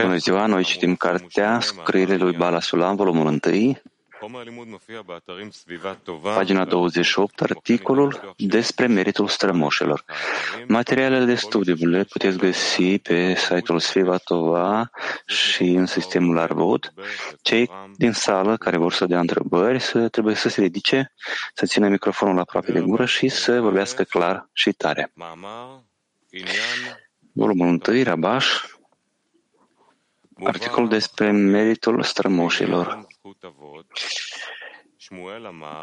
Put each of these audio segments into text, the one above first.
Bună ziua, noi citim cartea Scrierile lui Bala Sulam, volumul 1, pagina 28, articolul despre meritul strămoșilor. Materialele de studiu le puteți găsi pe site-ul Svivatova și în sistemul Arvot. Cei din sală care vor să dea întrebări să trebuie să se ridice, să țină microfonul aproape de gură și să vorbească clar și tare. Volumul 1, Rabaș, articol despre meritul strămoșilor.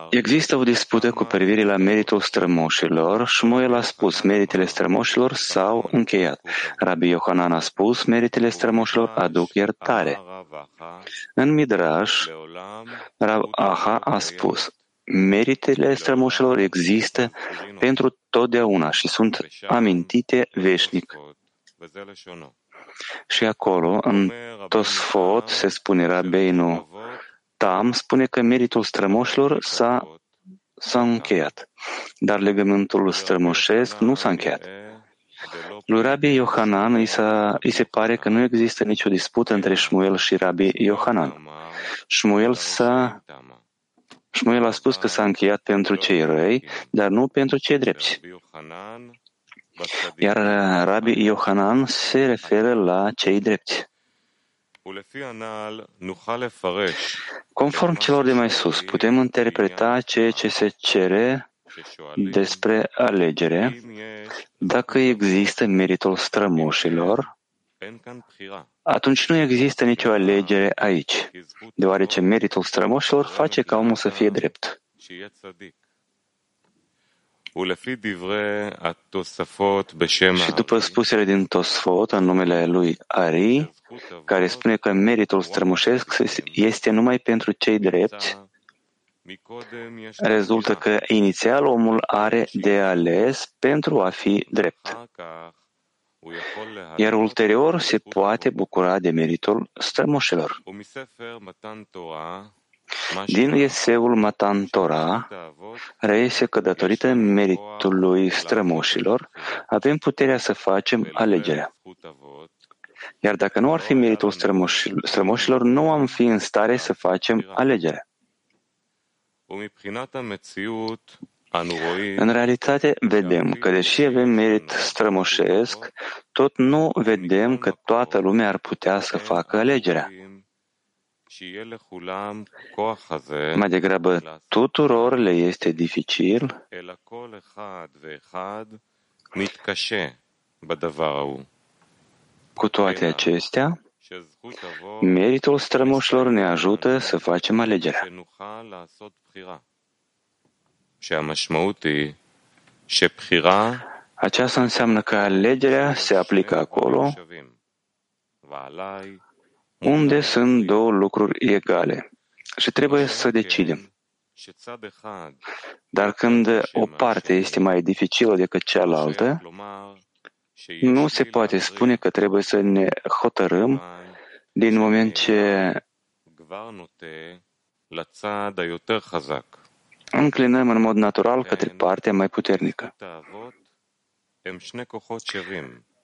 Există o dispută cu privire la meritul strămoșilor. Shmuel a spus, meritele strămoșilor s-au încheiat. Rabbi Yohanan a spus, meritele strămoșilor aduc iertare. În Midrash, Rab Aha a spus, meritele strămoșilor există pentru totdeauna și sunt amintite veșnic. Și acolo, în Tosfot, se spune Rabeinu Tam, spune că meritul strămoșilor s-a, s-a încheiat, dar legământul strămoșesc nu s-a încheiat. Lui Rabbi Yohanan îi, îi se pare că nu există nicio dispută între Shmuel și Rabbi Yohanan. Shmuel, s-a, Shmuel a spus că s-a încheiat pentru cei răi, dar nu pentru cei drepți. Iar Rabbi Yohanan se referă la cei drepți. Conform celor de mai sus, putem interpreta ceea ce se cere despre alegere, dacă există meritul strămoșilor, atunci nu există nicio alegere aici, deoarece meritul strămoșilor face ca omul să fie drept. Și după spusele din Tosfot, în numele lui Ari, care spune că meritul strămoșesc este numai pentru cei drepți, rezultă că inițial omul are de ales pentru a fi drept, iar ulterior se poate bucura de meritul strămoșilor. Din eseul Matan Torah reiese că datorită meritului strămoșilor avem puterea să facem alegerea. Iar dacă nu ar fi meritul strămoșilor, nu am fi în stare să facem alegerea. În realitate, vedem că deși avem merit strămoșesc, tot nu vedem că toată lumea ar putea să facă alegerea. Mai degrabă, tuturor le este dificil cu toate acestea, meritul strămoșilor ne ajută să facem alegerea. Aceasta înseamnă că alegerea se aplică acolo unde sunt două lucruri egale. Și trebuie să decidem. Dar când o parte este mai dificilă decât cealaltă, nu se poate spune că trebuie să ne hotărâm din moment ce înclinăm în mod natural către partea mai puternică.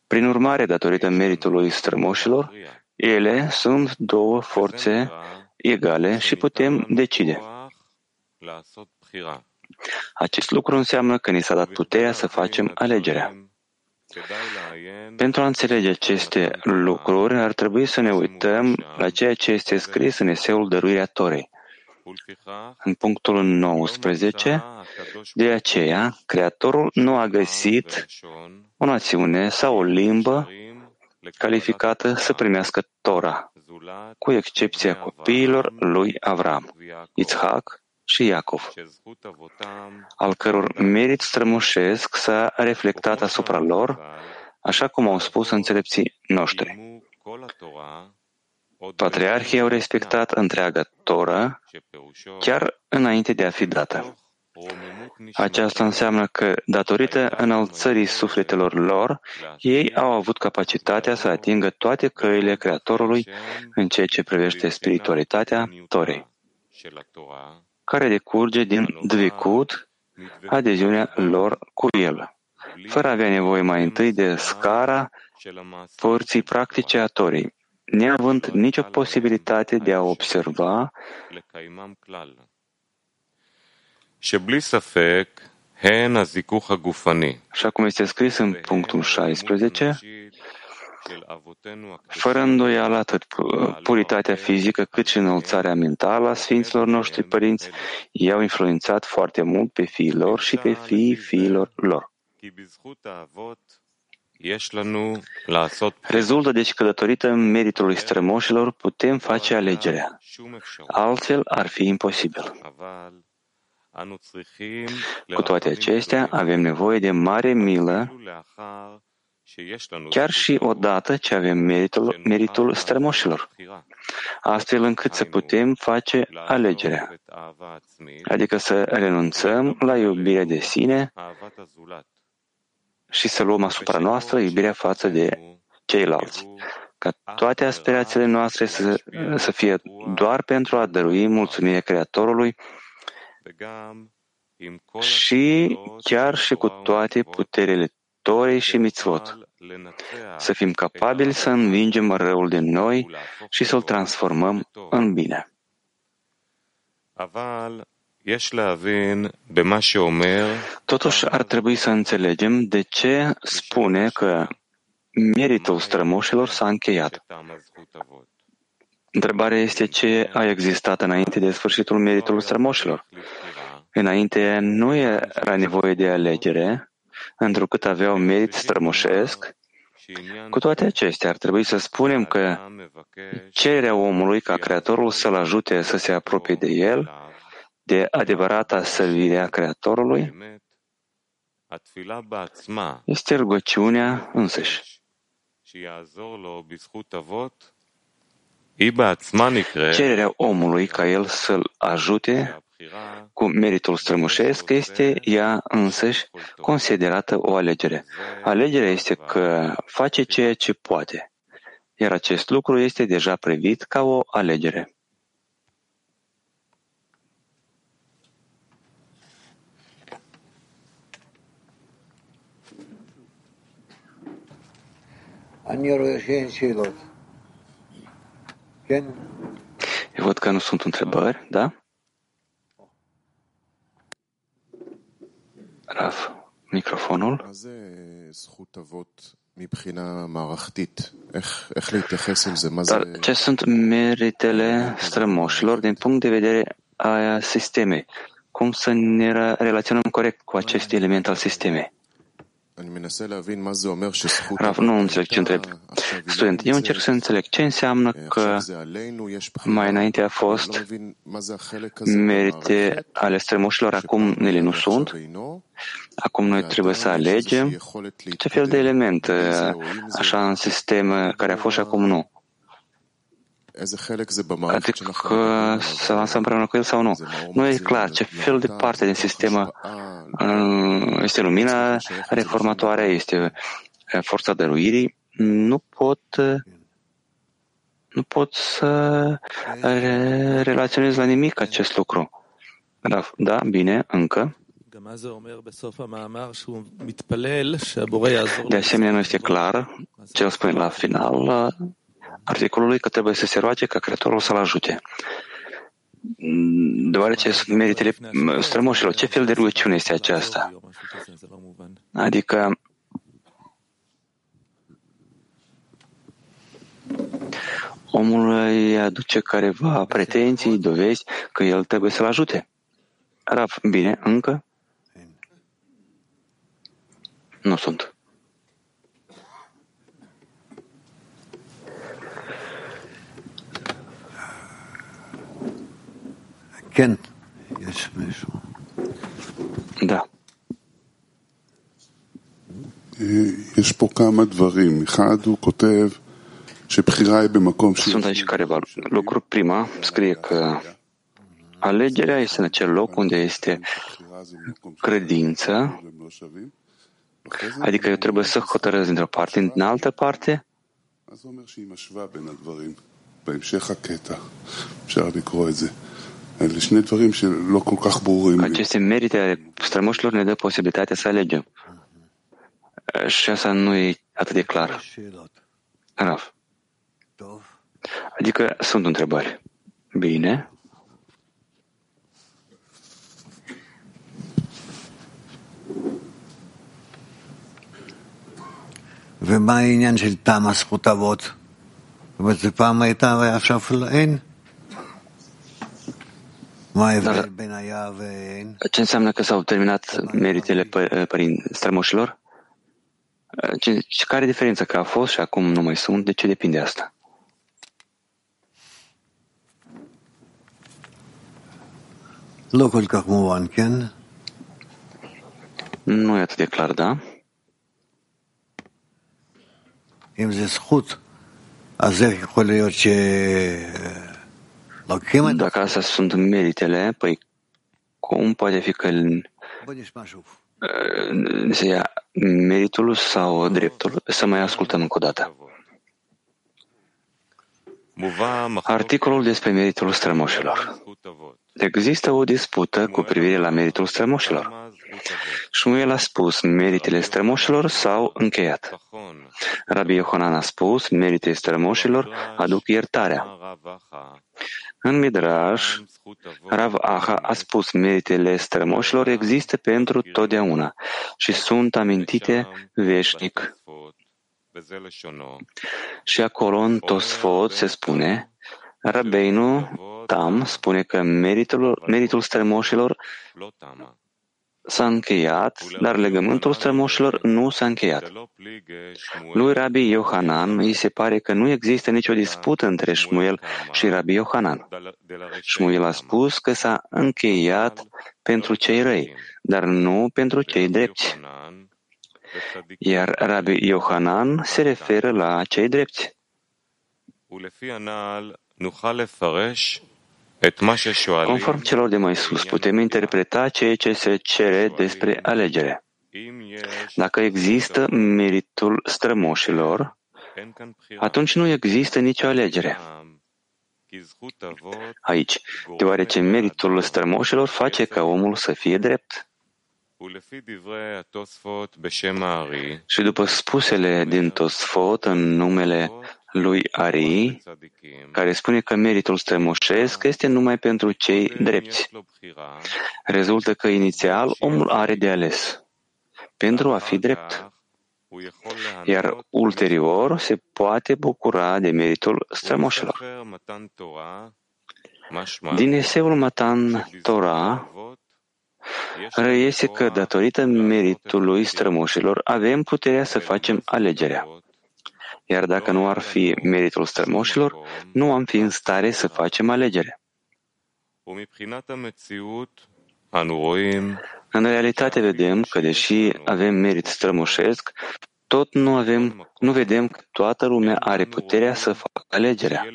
Prin urmare, datorită meritului strămoșilor, ele sunt două forțe egale și putem decide. Acest lucru înseamnă că ni s-a dat puterea să facem alegerea. Pentru a înțelege aceste lucruri, ar trebui să ne uităm la ceea ce este scris în eseul Dăruirea Torei. În punctul 19, de aceea, Creatorul nu a găsit o națiune sau o limbă calificată să primească Tora, cu excepția copiilor lui Avram, Itzhak și Iacov, al căror merit strămoșesc s-a reflectat asupra lor, așa cum au spus înțelepții noștri. Patriarhii au respectat întreaga Torah chiar înainte de a fi dată. Aceasta înseamnă că, datorită înălțării sufletelor lor, ei au avut capacitatea să atingă toate căile Creatorului în ceea ce privește spiritualitatea Torei, care decurge din Dvicut, adeziunea lor cu El, fără a avea nevoie mai întâi de scara părții practice a Torei, neavând nicio posibilitate de a observa Așa cum este scris în punctul 16, fără îndoială atât puritatea fizică cât și înălțarea mentală a Sfinților noștri părinți i-au influențat foarte mult pe fiii lor și pe fiii fiilor lor. Rezultă deci că datorită meritului strămoșilor putem face alegerea. Altfel ar fi imposibil. Cu toate acestea, avem nevoie de mare milă chiar și odată ce avem meritul, meritul strămoșilor, astfel încât să putem face alegerea, adică să renunțăm la iubirea de sine și să luăm asupra noastră iubirea față de ceilalți, ca toate aspirațiile noastre să, să fie doar pentru a dărui mulțumirea Creatorului și chiar și cu toate puterile Torei și Mitzvot, să fim capabili să învingem răul din noi și să-l transformăm în bine. Totuși ar trebui să înțelegem de ce spune că meritul strămoșilor s-a încheiat. Întrebarea este ce a existat înainte de sfârșitul meritului strămoșilor. Înainte nu era nevoie de alegere, întrucât aveau merit strămoșesc. Cu toate acestea, ar trebui să spunem că cererea omului ca Creatorul să-l ajute să se apropie de el, de adevărata servire a Creatorului, este rugăciunea însăși. Cererea omului ca el să-l ajute cu meritul strămoșesc este ea însăși considerată o alegere. Alegerea este că face ceea ce poate, iar acest lucru este deja privit ca o alegere. Eu văd că nu sunt întrebări, da? Raf, microfonul. Dar ce sunt meritele strămoșilor din punct de vedere a sistemei? Cum să ne relaționăm corect cu acest element al sistemei? Rav, nu înțeleg ce întreb. Student, eu încerc să înțeleg ce înseamnă că mai înainte a fost merite ale strămoșilor, acum ele nu sunt. Acum noi trebuie să alegem ce fel de element, așa în sistem care a fost și acum nu. Adică să lansăm împreună cu el sau nu. Nu e clar ce fel de parte din sistem este lumina reformatoare, este forța dăruirii. Nu pot nu pot să relaționez la nimic acest lucru. Da, da bine, încă. De asemenea, nu este clar ce o spune la final articolului că trebuie să se roage ca Creatorul să-l ajute. Deoarece sunt meritele strămoșilor, ce fel de rugăciune este aceasta? Adică omul îi aduce careva pretenții, dovezi că el trebuie să-l ajute. Raf, bine, încă? Nu sunt. ש... Sunt aici careva lucruri. Prima scrie că alegerea este în acel loc unde este credință, adică eu trebuie să hotărăsc dintr-o parte, din altă parte. בהמשך הקטע אפשר לקרוא את זה. Aceste merite ale strămoșilor ne dă posibilitatea să alegem. Și asta nu e atât de clar. Rav. Adică sunt întrebări. Bine. ומה העניין של טעם הזכות אבות? זאת אומרת, זה פעם הייתה ועכשיו אין? מה ההבדל בין היה ואין? Ce înseamnă că s-au terminat meritele părin strămoșilor? Ce, care e diferența că a fost și acum nu mai sunt? De ce depinde asta? לא כל כך מובן, כן? Nu e atât de clar, da? אם זה זכות, אז איך יכול להיות שלוקחים את... dacă astea sunt meritele, păi cum poate fi că se ia meritul sau dreptul? Să mai ascultăm încă o dată. Articolul despre meritul strămoșilor. Există o dispută cu privire la meritul strămoșilor. Shmuel a spus meritele strămoșilor s-au încheiat. Rabbi Iohanan a spus meritele strămoșilor aduc iertarea. În Midrash, Rav Aha a spus, meritele strămoșilor există pentru totdeauna și sunt amintite veșnic. Și acolo în Tosfot se spune, Rabbeinu Tam spune că meritul, meritul strămoșilor s-a încheiat, dar legământul strămoșilor nu s-a încheiat. Lui Rabbi Yohanan îi se pare că nu există nicio dispută între Shmuel și Rabbi Yohanan. Shmuel a spus că s-a încheiat pentru cei răi, dar nu pentru cei drepți. Iar Rabbi Yohanan se referă la cei drepți. Conform celor de mai sus, putem interpreta ceea ce se cere despre alegere. Dacă există meritul strămoșilor, atunci nu există nicio alegere. Aici, deoarece meritul strămoșilor face ca omul să fie drept. Și după spusele din Tosfot în numele lui Ari, care spune că meritul strămoșesc este numai pentru cei drepți. Rezultă că inițial omul are de ales pentru a fi drept, iar ulterior se poate bucura de meritul strămoșilor. Din eseul Matan Torah reiese că datorită meritului strămoșilor avem puterea să facem alegerea. Iar dacă nu ar fi meritul strămoșilor, nu am fi în stare să facem alegere. În realitate vedem că, deși avem merit strămoșesc, tot nu, avem, nu vedem că toată lumea are puterea să facă alegerea.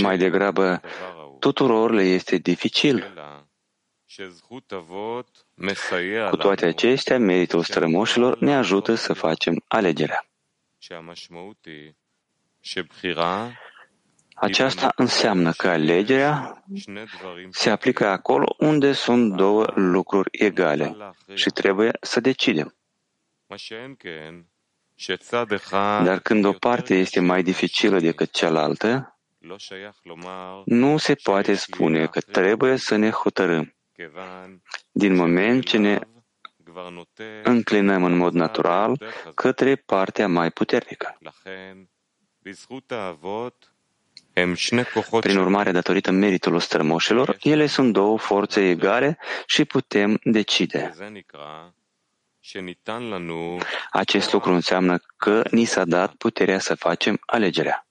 Mai degrabă, tuturor le este dificil. Cu toate acestea, meritul strămoșilor ne ajută să facem alegerea. Aceasta înseamnă că alegerea se aplică acolo unde sunt două lucruri egale și trebuie să decidem. Dar când o parte este mai dificilă decât cealaltă, nu se poate spune că trebuie să ne hotărâm. Din moment ce ne înclinăm în mod natural către partea mai puternică. Prin urmare, datorită meritului strămoșilor, ele sunt două forțe egale și putem decide. Acest lucru înseamnă că ni s-a dat puterea să facem alegerea.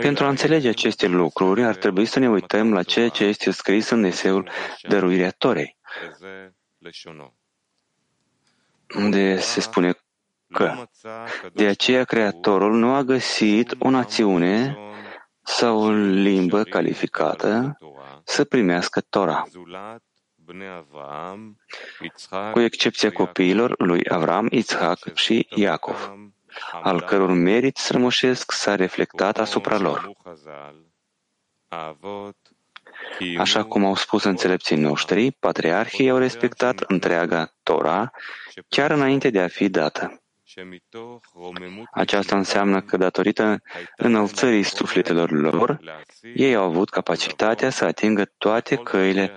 Pentru a înțelege aceste lucruri, ar trebui să ne uităm la ceea ce este scris în eseul dăruirea Torei, unde se spune că de aceea Creatorul nu a găsit o națiune sau o limbă calificată să primească Tora, cu excepția copiilor lui Avram, Isaac și Iacov. Al căror merit strămoșesc s-a reflectat asupra lor. Așa cum au spus înțelepții noștri, patriarhii au respectat întreaga Torah chiar înainte de a fi dată. Aceasta înseamnă că, datorită înălțării sufletelor lor, ei au avut capacitatea să atingă toate căile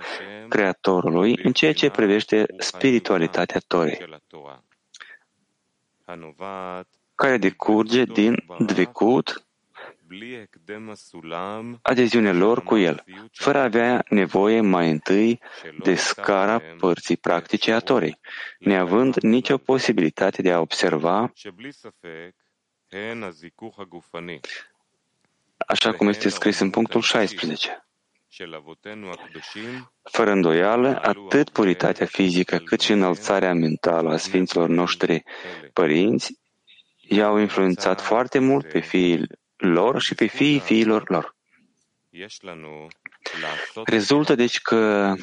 Creatorului în ceea ce privește spiritualitatea Torei, care decurge din Dvicut, adeziunea lor cu el, fără a avea nevoie mai întâi de scara părții practice a Torei, neavând nicio posibilitate de a observa așa cum este scris în punctul 16. Fără îndoială, atât puritatea fizică cât și înălțarea mentală a Sfinților noștri părinți i-au influențat foarte mult pe fiii lor și pe fiii fiilor lor. Rezultă deci că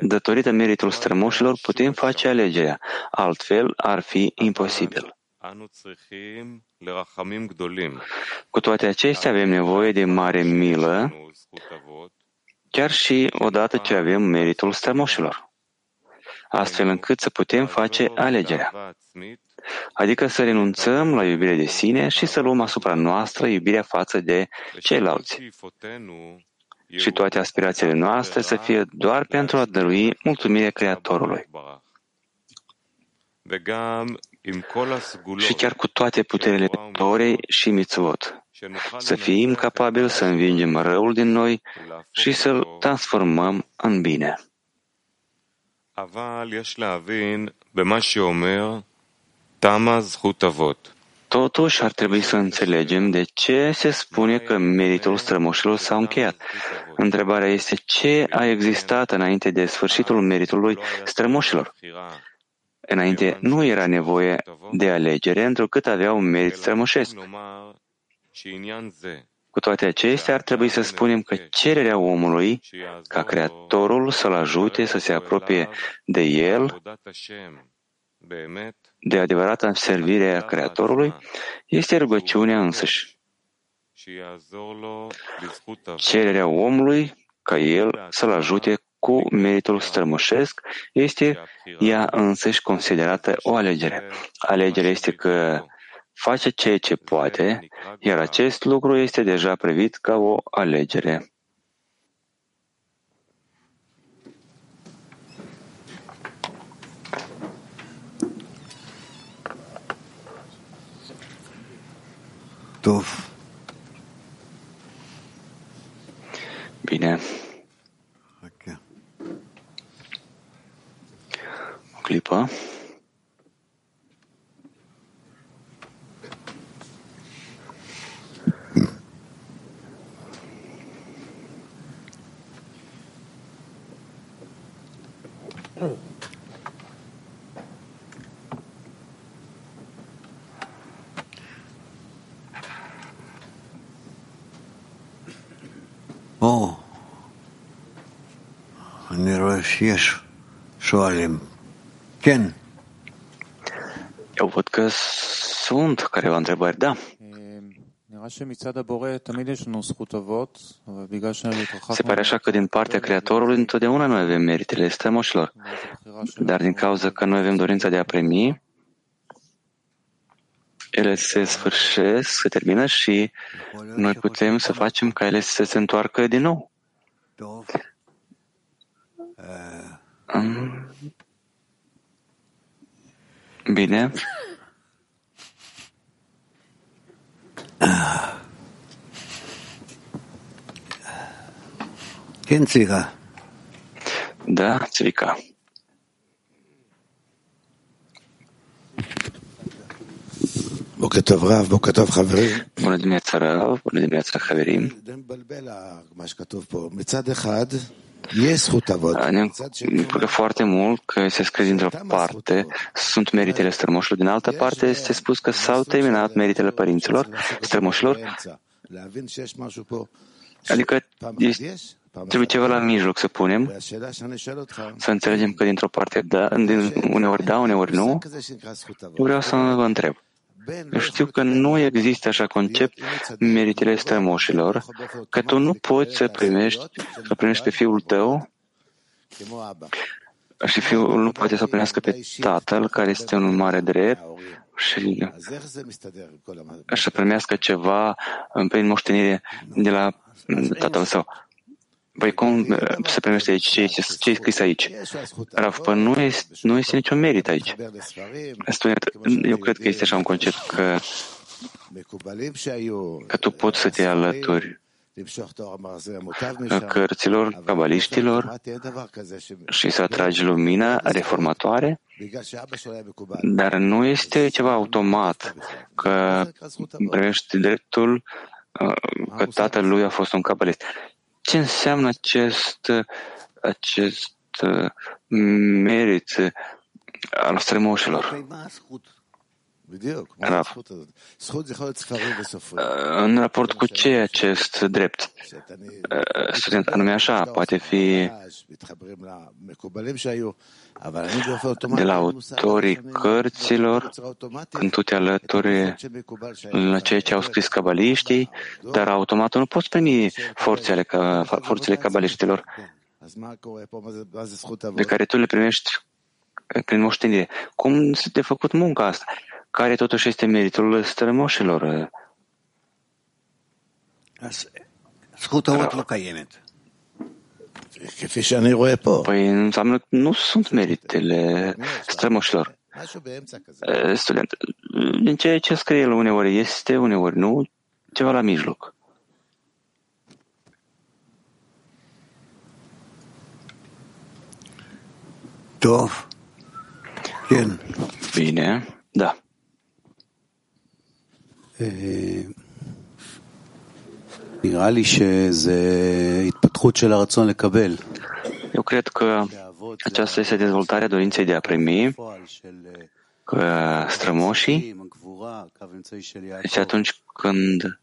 datorită meritul strămoșilor putem face alegerea, altfel ar fi imposibil. Cu toate acestea avem nevoie de mare milă, chiar și odată ce avem meritul strămoșilor, astfel încât să putem face alegerea adică să renunțăm la iubirea de sine și să luăm asupra noastră iubirea față de ceilalți. Și toate aspirațiile noastre să fie doar pentru a dărui mulțumirea Creatorului. Și chiar cu toate puterile Torei și mitzvot, să fim capabili să învingem răul din noi și să-l transformăm în bine. Totuși, ar trebui să înțelegem de ce se spune că meritul strămoșilor s-a încheiat. Întrebarea este ce a existat înainte de sfârșitul meritului strămoșilor. Înainte nu era nevoie de alegere, întrucât avea un merit strămoșesc. Cu toate acestea, ar trebui să spunem că cererea omului ca Creatorul să-l ajute să se apropie de el de adevărata servire a Creatorului este rugăciunea însăși. Cererea omului ca el să-l ajute cu meritul strămoșesc este ea însăși considerată o alegere. Alegerea este că face ceea ce poate, iar acest lucru este deja privit ca o alegere. Tov. Bine. O clipă. Eu văd că sunt careva întrebări, da. Se pare așa că din partea Creatorului întotdeauna noi avem meritele strămoșilor, dar din cauza că noi avem dorința de a primi, ele se sfârșesc, se termină și noi putem să facem ca ele să se întoarcă din nou. Bine. Da, Țica. בוקר טוב רב, בוקר טוב חברים. בוא נדמיין הרב, בוא נדמיין חברים. זה מבלבל מה שכתוב פה. מצד אחד... ne plăcă foarte mult că se scrie dintr-o parte. sunt meritele strămoșilor, din altă parte este spus că s-au terminat meritele părinților, strămoșilor, adică trebuie ceva la mijloc să punem, să înțelegem că dintr-o parte da, uneori da, uneori nu. Vreau să vă întreb. Știu că nu există așa concept meritele strămoșilor, că tu nu poți să primești, să primești pe fiul tău și fiul nu poate să primească pe tatăl, care este un mare drept, și să primească ceva prin moștenire de la tatăl său. Păi cum se primește aici? Ce, ce, ce e scris aici? Rav, păi nu este, nu este niciun merit aici. Student, eu cred că este așa un concept că, că tu poți să te alături cărților cabaliștilor și să atragi lumina reformatoare, dar nu este ceva automat că primești dreptul că tatăl lui a fost un cabalist. Ce înseamnă acest, acest merit al strămoșilor? În raport cu ce acest drept? Student, anume așa, poate fi de la autorii cărților, când tu te alături la ceea ce au scris cabaliștii, dar automat nu poți primi forțele, forțele cabaliștilor pe care tu le primești prin moștenire. Cum se te făcut munca asta? Care totuși este meritul strămoșilor? Păi înseamnă că nu sunt meritele strămoșilor. Student, din ceea ce scrie el uneori este, uneori nu, ceva la mijloc. Bine, da. Eu cred că aceasta este dezvoltarea dorinței de a primi, că strămoșii, și atunci când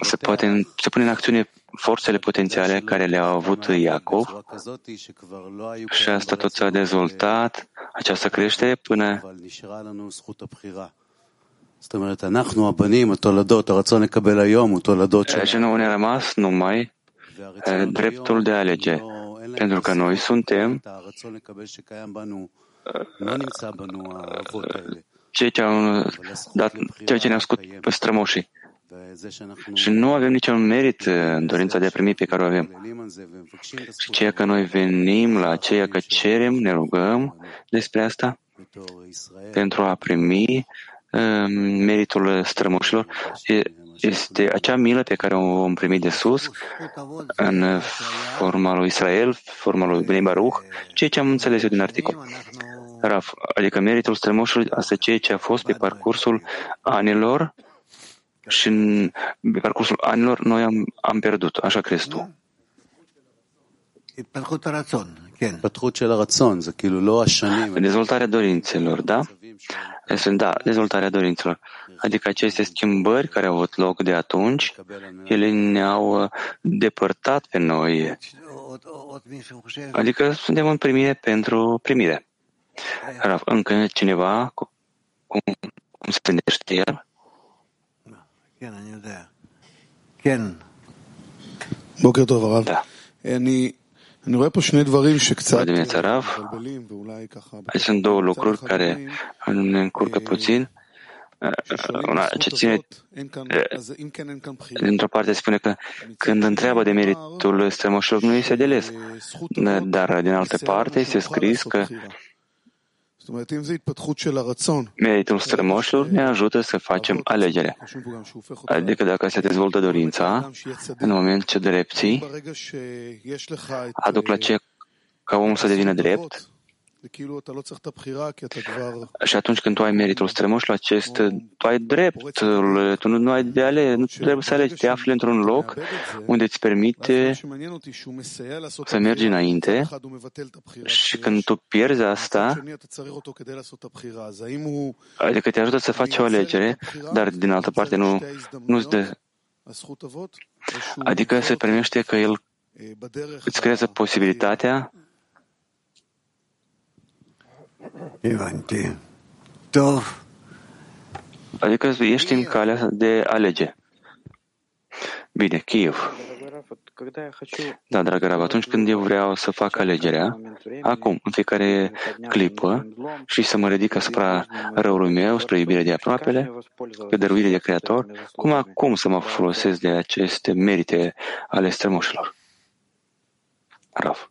se, poate, se pune în acțiune forțele potențiale care le-au avut Iacov și asta tot s-a dezvoltat, această creștere până Și nu ne rămas numai dreptul de a alege, pentru că noi suntem cei ce au dat, ceea ce ne-au scut pe strămoșii. Și nu avem niciun merit în dorința de a primi pe care o avem. Și ceea că noi venim la aceea că cerem, ne rugăm despre asta pentru a primi meritul strămoșilor este acea milă pe care o vom primi de sus în forma lui Israel, forma lui Bnei Baruch, ceea ce am înțeles eu din articol. Raf, adică meritul strămoșului, asta ceea ce a fost pe parcursul anilor și în, pe parcursul anilor noi am, am pierdut. Așa crezi tu? Dezvoltarea dorințelor, da? Este, da, dezvoltarea dorințelor. Adică aceste schimbări care au avut loc de atunci, ele ne-au uh, depărtat pe noi. Adică suntem în primire pentru primire. Încă cineva, cum, cum se gândește el? בוקר טוב, הרב. Da. אני dimineața, Rav, aici sunt două lucruri care ne încurcă puțin. Una, ce ține, dintr-o parte spune că când întreabă de meritul strămoșilor nu este deles, dar din altă parte este scris că Meritul strămoșilor ne ajută să facem alegere. Adică dacă se dezvoltă dorința, în moment ce drepții aduc la ce ca omul să devină drept, și atunci când tu ai meritul strămoș la acest, tu ai dreptul, tu nu, nu ai de ale, nu trebuie să alegi, te afli într-un loc unde îți permite să mergi înainte și când tu pierzi asta, adică te ajută să faci o alegere, dar din altă parte nu, nu dă. Adică se primește că el îți creează posibilitatea Adică ești în calea de alege. Bine, Kiev. Da, dragă Rav, atunci când eu vreau să fac alegerea, acum, în fiecare clipă, și să mă ridic asupra răului meu, spre iubirea de aproapele, pe dăruire de Creator, cum acum să mă folosesc de aceste merite ale strămoșilor? Rav.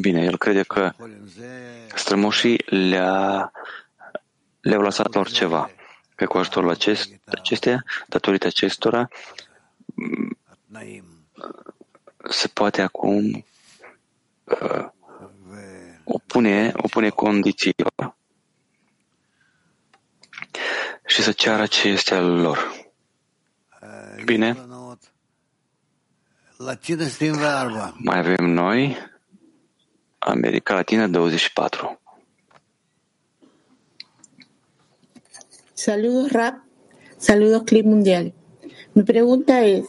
Bine, el crede că strămoșii le-a, le-au lăsat lor ceva. Că cu ajutorul acest, acestea, datorită acestora, se poate acum uh, opune, opune condiții și să ceară ce este al lor. Bine. Mai avem noi America Latina 24. Saludos Rap, saludos Clip Mundial. Mi pregunta es,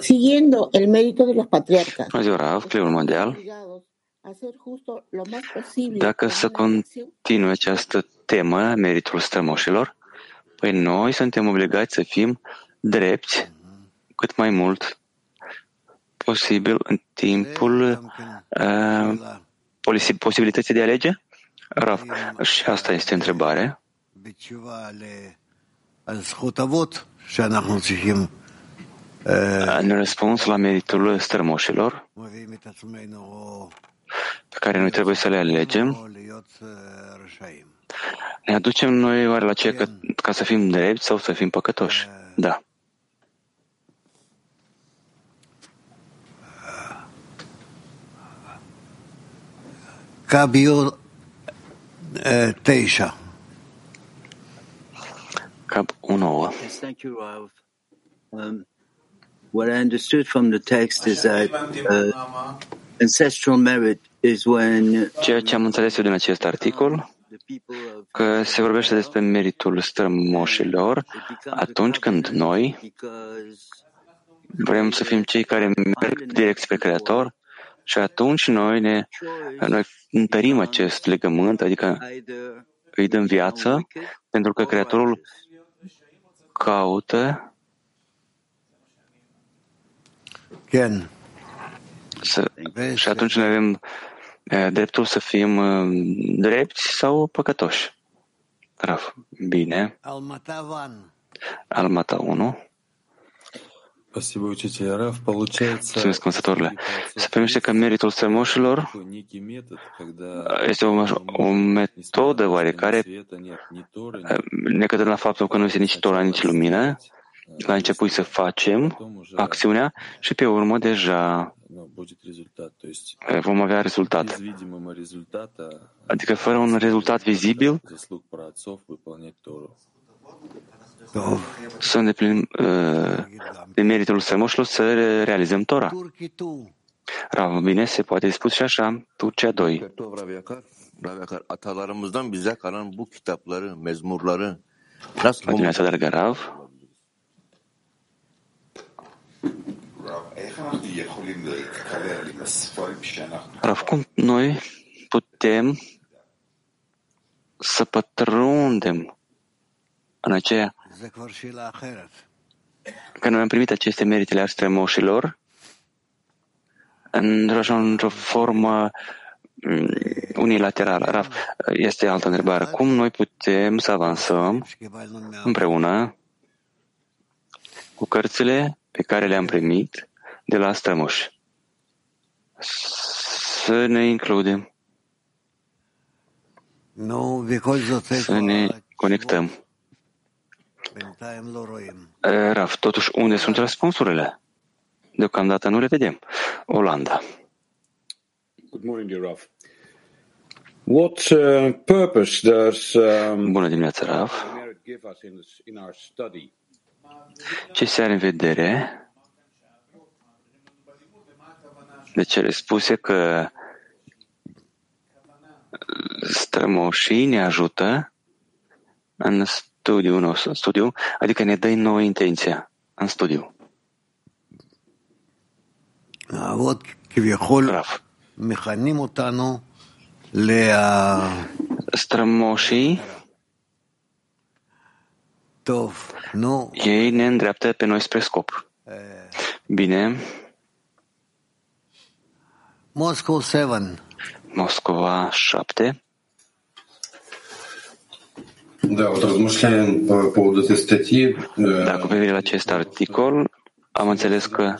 siguiendo el mérito de los patriarcas, Bună ziua, Rav, Clipul Mondial. Dacă să continue această temă, meritul strămoșilor, păi noi suntem obligați să fim drepți cât mai mult posibil în timpul uh, posibilității de a alege? Rav, și asta este întrebare. În răspuns la meritul strămoșilor, pe care noi trebuie să le alegem, ne aducem noi oare la ce ca, ca să fim drepți sau să fim păcătoși? Da. Cabiul Teisha. Cap 1. Yes, thank you, Rav. Um, what I understood from the text is that uh, ancestral merit is when Ceea ce am înțeles eu din acest articol, că se vorbește despre meritul strămoșilor atunci când noi vrem să fim cei care merg direct spre Creator și atunci noi ne noi întărim acest legământ, adică îi dăm viață, pentru că Creatorul caută să, și atunci noi avem dreptul să fim drepți sau păcătoși. Raf, bine. Almata 1. Mulțumesc, consătorile. Se primește că meritul strămoșilor este o, o metodă oarecare necădând la faptul că nu este nici Torah, nici lumină, la început să facem acțiunea și pe urmă deja vom avea rezultat. Adică fără un rezultat vizibil, să îndeplinim uh, de meritul strămoșilor să realizăm Tora. Rav, bine, se poate spus și așa, Turcia 2. Atalarımızdan bize kalan bu kitapları, mezmurları nasıl La dimineața, dragă Rav, Rav, cum noi putem să pătrundem în aceea că noi am primit aceste meritele al strămoșilor într-o, într-o formă unilaterală. Rav, este altă întrebare. Cum noi putem să avansăm împreună cu cărțile pe care le-am primit de la strămoși? Să ne includem. Să ne conectăm. Raf, totuși, unde sunt răspunsurile? Deocamdată nu le vedem. Olanda. Good morning, dear Raf. What uh, purpose does um, Bună dimineața, Raf. merit give us in, this, in our study? Ce se are în vedere de cele spuse că strămoșii ne ajută în Studiu, nostru, studiu, adică ne dai nouă intenția în studiu. Avot, kivichol, Raf. mehanim otanu lea... Strămoșii Tov, nu. ei ne îndreaptă pe noi spre scop. Bine. Moscova 7. Moscova 7. Da, cu privire la acest articol, am înțeles că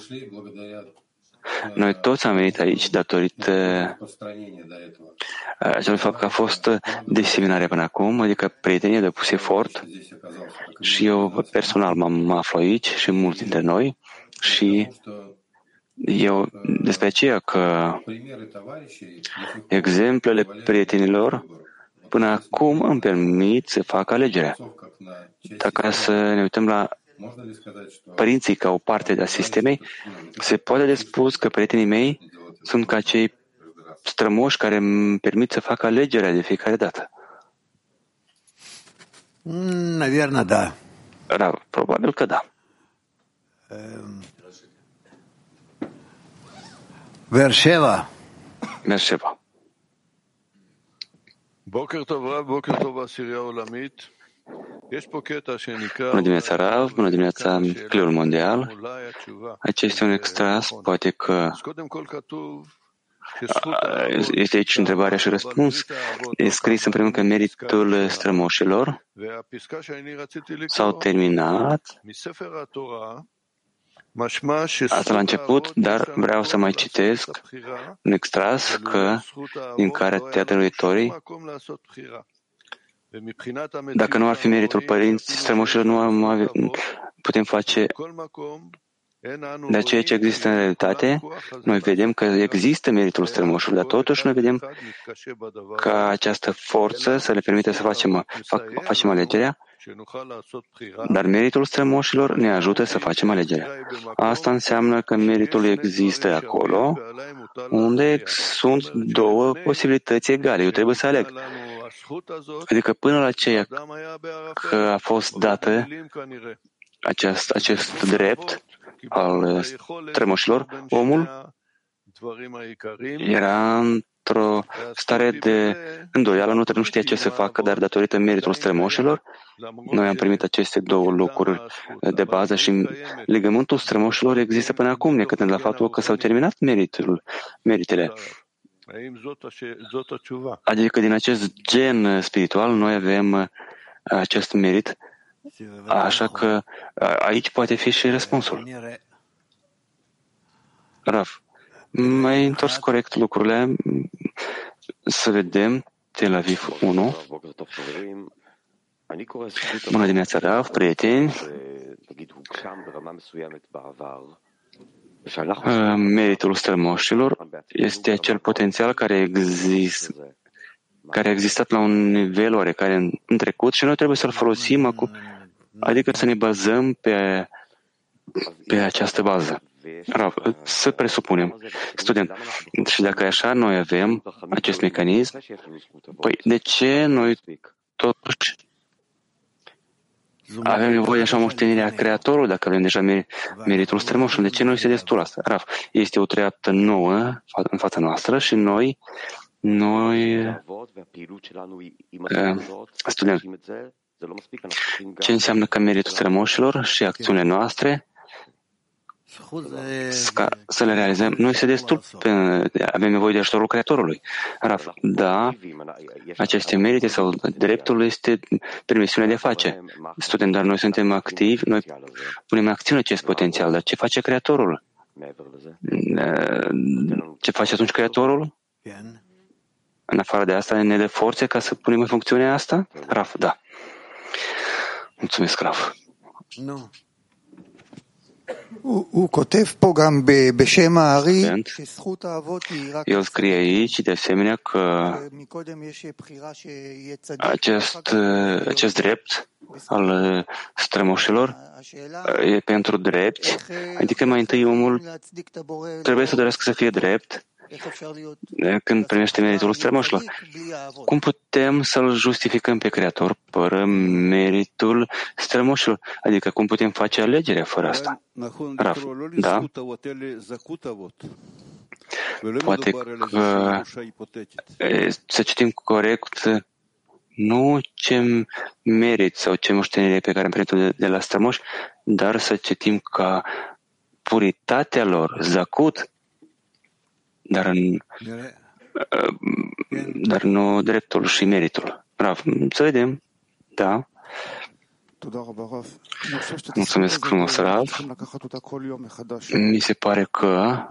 noi toți am venit aici datorită acelui fapt că a fost diseminare până acum, adică prietenii au depus efort și eu personal m-am aflu aici și mulți dintre noi și eu despre aceea că exemplele prietenilor Până acum îmi permit să fac alegerea. Dacă să ne uităm la părinții ca o parte de-a sistemei, se poate de spus că prietenii mei sunt ca cei strămoși care îmi permit să fac alegerea de fiecare dată. Mm, Наверное, da. Da, probabil că da. Ehm. Verșeva. Verșeva. Bună dimineața, Rav, bună dimineața, Cliul Mondial. Aici este un extras, poate că este aici întrebarea și răspuns. E scris în primul că meritul strămoșilor. S-au terminat. Asta la început, dar vreau să mai citesc un extras că din cartea dăruitorii, dacă nu ar fi meritul părinți strămoșilor, nu am avea, putem face de aceea ce există în realitate, noi vedem că există meritul strămoșilor, dar totuși noi vedem că această forță să le permite să facem, fac, facem alegerea, dar meritul strămoșilor ne ajută să facem alegerea. Asta înseamnă că meritul există acolo, unde sunt două posibilități egale. Eu trebuie să aleg. Adică până la aceea că a fost dată acest, acest drept al strămoșilor, omul era într-o stare de îndoială, nu, nu știa ce să facă, dar datorită meritul strămoșilor, noi am primit aceste două lucruri de bază și legământul strămoșilor există până acum, necătând la faptul că s-au terminat meritul, meritele. Adică din acest gen spiritual noi avem acest merit, așa că aici poate fi și răspunsul. Raf, mai întors corect lucrurile, să vedem Tel Aviv 1. Bună dimineața, Rav, prieteni. Meritul strămoșilor este acel potențial care există care a existat la un nivel oarecare în, în trecut și noi trebuie să-l folosim acum, adică să ne bazăm pe, pe această bază. Rav, să presupunem, student, și dacă e așa, noi avem acest mecanism, păi de ce noi totuși avem nevoie de așa moștenire a Creatorului, dacă avem deja meritul strămoșul. De ce nu este destul asta? Raf, este o treaptă nouă în fața noastră și noi noi studiem ce înseamnă că meritul strămoșilor și acțiunile noastre ca să le realizăm, nu este destul, pe, avem nevoie de ajutorul Creatorului. Raf, da, aceste merite sau dreptul este permisiunea de a face. Student, dar noi suntem activi, noi punem în acțiune acest potențial, dar ce face Creatorul? Eh, ce face atunci Creatorul? În afară de asta, ne dă forțe ca să punem în funcțiune asta? Raf, da. Mulțumesc, Raf. Nu. No. Atent. El scrie aici, de asemenea, că acest, uh, acest drept al uh, strămoșilor uh, e pentru drept, adică mai întâi omul trebuie să dorească să fie drept când primește meritul strămoșilor. Cum putem să-L justificăm pe Creator fără meritul strămoșilor? Adică cum putem face alegerea fără asta? Raf, da? Poate că să citim corect nu ce merit sau ce moștenire pe care am primit de, de la strămoși, dar să citim ca puritatea lor, zacut, dar, în, dar nu dreptul și meritul. Bravo. Să vedem. Da. Mulțumesc frumos, Rav. Mi se pare că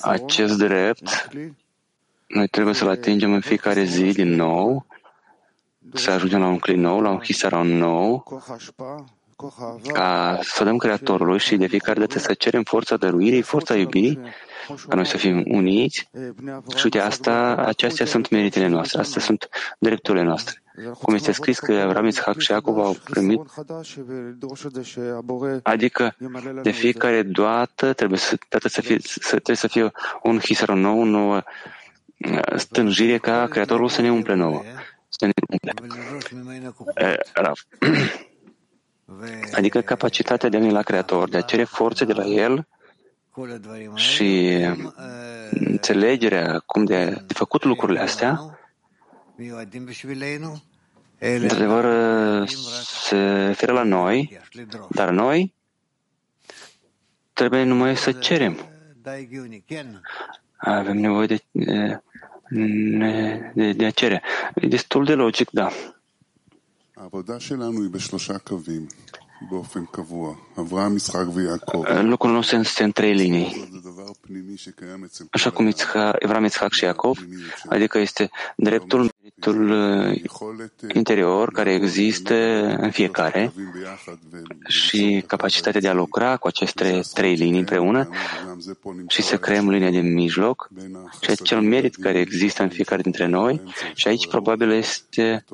acest drept noi trebuie să-l atingem în fiecare zi din nou, să ajungem la un clin nou, la un hisaron nou, ca să dăm Creatorului și de fiecare dată să cerem forța dăruirii, forța iubirii, ca noi să fim uniți. Și uite, asta, acestea sunt meritele noastre, astea sunt drepturile noastre. Cum este scris că Avram, Isaac și Iacov au primit, adică de fiecare dată trebuie să, dată să, fie, să, trebuie să fie un hisaron nou, o nouă stânjire ca Creatorul să ne umple nouă. Să ne umple. Adică capacitatea de a la Creator, de a cere forțe de la El și înțelegerea cum de, de făcut lucrurile astea, într-adevăr, se referă la noi, dar noi trebuie numai să cerem. Avem nevoie de, de, de, de a cere. E destul de logic, da. Lucrul nostru este în trei linii. Așa cum Evram, Itzhak și Iacov, adică este dreptul, meritul interior care există în fiecare și capacitatea de a lucra cu aceste trei linii împreună și să creăm linia de mijloc și acel merit care există în fiecare dintre noi și aici probabil este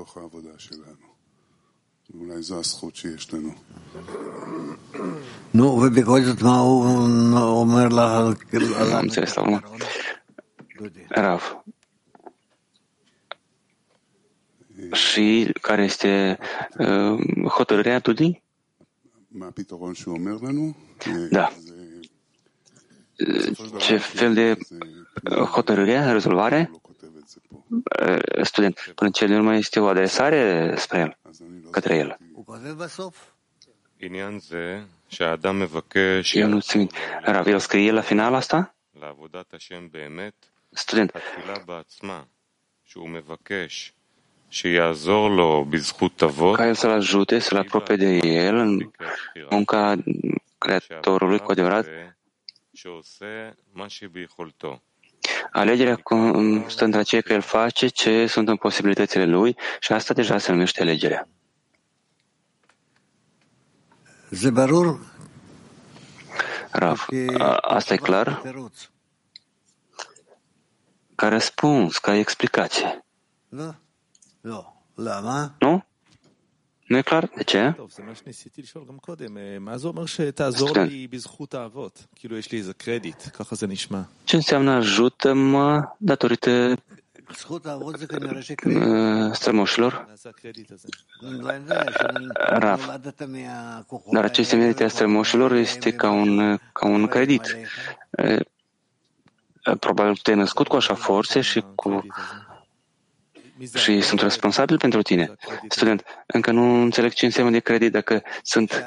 nu, am înțeles la urmă. Rav. Și care este uh, hotărârea Dudi? Da. Ce fel de hotărâre, rezolvare? Student, până ce nu mai este o adresare spre el, către el. Eu nu țin. Rav, el scrie la final asta? Student. Ca el să-l ajute, să-l apropie de el în munca Creatorului cu adevărat. Alegerea constă între aceea că el face ce sunt în posibilitățile lui și asta deja se numește alegerea. Rav, asta e clar? Ca răspuns, ca explicație. Nu? Nu e clar? De ce? Ce înseamnă ajută-mă datorită strămoșilor? Rav. Dar aceste merite a strămoșilor este ca un, ca un credit. Probabil te-ai născut cu așa forțe și cu și sunt responsabil pentru tine. Student, încă nu înțeleg ce înseamnă de credit dacă sunt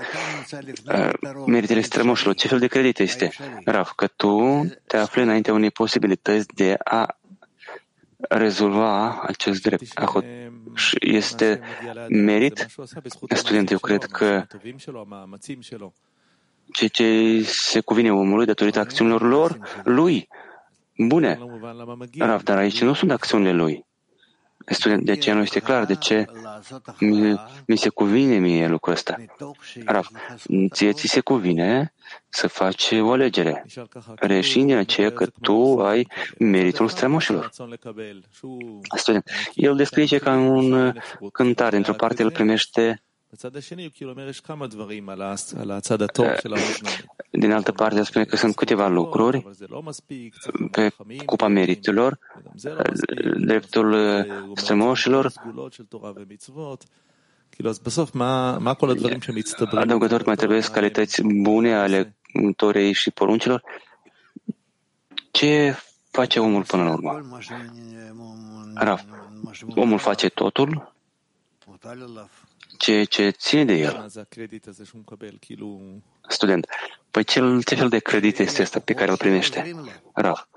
uh, meritele strămoșilor. Ce fel de credit este? Rav, că tu te afli înaintea unei posibilități de a rezolva acest drept. Și este merit? Student, eu cred că ceea ce se cuvine omului datorită acțiunilor lor, lui, bune. Rav, dar aici nu sunt acțiunile lui. Student, de ce nu este clar? De ce mi, mi se cuvine mie lucrul ăsta? Rav, ție ți se cuvine să faci o alegere, reșind din aceea că tu ai meritul strămoșilor. Student, el descrie ca un cântar, într-o parte el primește Din altă parte, spune că sunt câteva lucruri pe cupa meritelor, dreptul strămoșilor, adăugător mai trebuie calități bune ale Torei și poruncilor. Ce face omul până la urmă? Rav, omul face totul, ceea ce ține de el. Student, păi ce, ce fel de credit este asta pe care îl primește? Rav,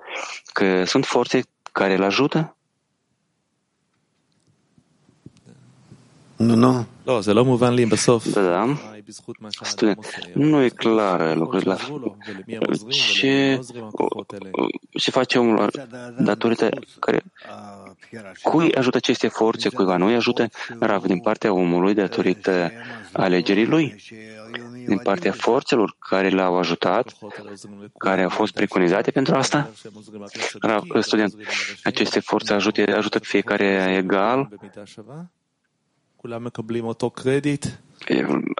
că sunt forțe care îl ajută? Nu, nu. Da, da. Student, nu e clar lucrurile la ce, ce face omul datorită care cui ajută aceste forțe, cuiva? Nu îi ajută rav din partea omului datorită alegerii lui, din partea forțelor care l-au ajutat, care au fost preconizate pentru asta. Rav, student, aceste forțe ajută, ajută pe fiecare egal,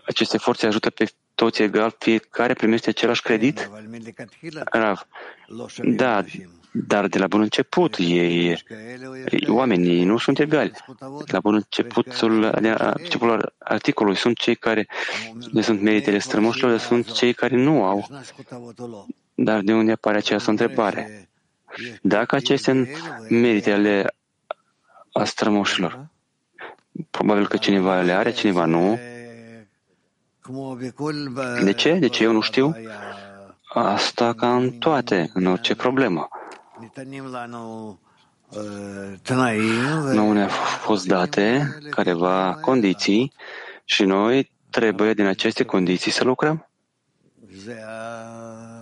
aceste forțe ajută pe toți egal, fiecare primește același credit? Rav, da, dar de la bun început, ei, oamenii nu sunt egali. De la bun începutul, începutul articolului sunt cei care le sunt meritele strămoșilor, sunt cei care nu au. Dar de unde apare această întrebare? Dacă aceste merite ale a strămoșilor, probabil că cineva le are, cineva nu, de ce? De ce eu nu știu? Asta ca în toate, în orice problemă. Nu ne-au fost date careva condiții și noi trebuie din aceste condiții să lucrăm.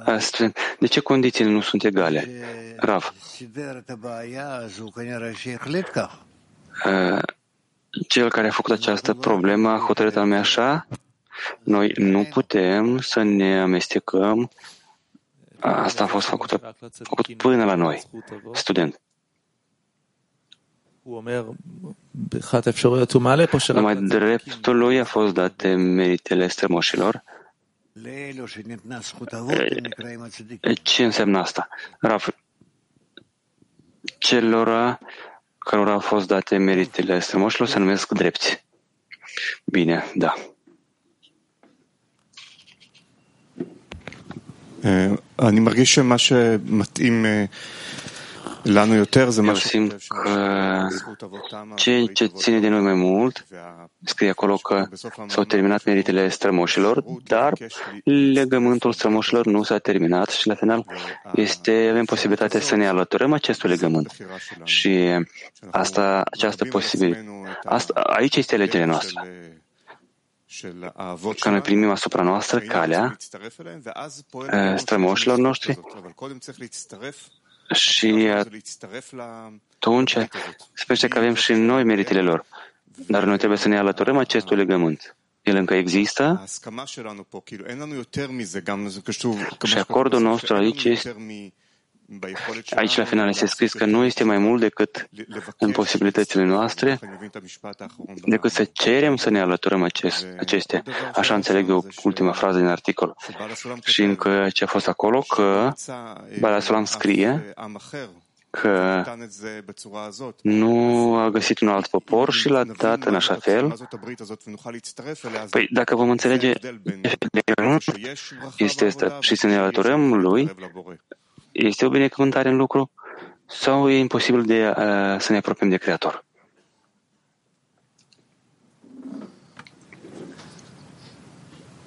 Astfel, de ce condițiile nu sunt egale? Rav. Cel care a făcut această problemă a hotărât anume așa? Noi nu putem să ne amestecăm. Asta a fost făcut, făcut până la noi, student. Numai dreptul lui a fost date meritele strămoșilor. Ce înseamnă asta? Raf, celor cărora au fost date meritele strămoșilor se numesc drepți. Bine, da. אני מרגיש שמה שמתאים eu simt că ce, ce ține de noi mai mult, scrie acolo că s-au terminat meritele strămoșilor, dar legământul strămoșilor nu s-a terminat și la final este, avem posibilitatea să ne alăturăm acestui legământ. Și asta, această posibilitate, asta, aici este alegerea noastră că noi primim asupra noastră calea strămoșilor noștri și atunci sper că avem și noi meritele lor. Dar noi trebuie să ne alăturăm acestui legământ. El încă există și acordul nostru aici este Aici, la final, este scris că nu este mai mult decât în posibilitățile noastre, decât să cerem să ne alăturăm acest, acestea. Așa înțeleg eu ultima frază din articol. Și încă ce a fost acolo, că Balasulam scrie că nu a găsit un alt popor și l-a dat în așa fel. Păi, dacă vom înțelege este asta și să ne alăturăm lui, este o binecuvântare în lucru sau e imposibil de uh, să ne apropiem de Creator?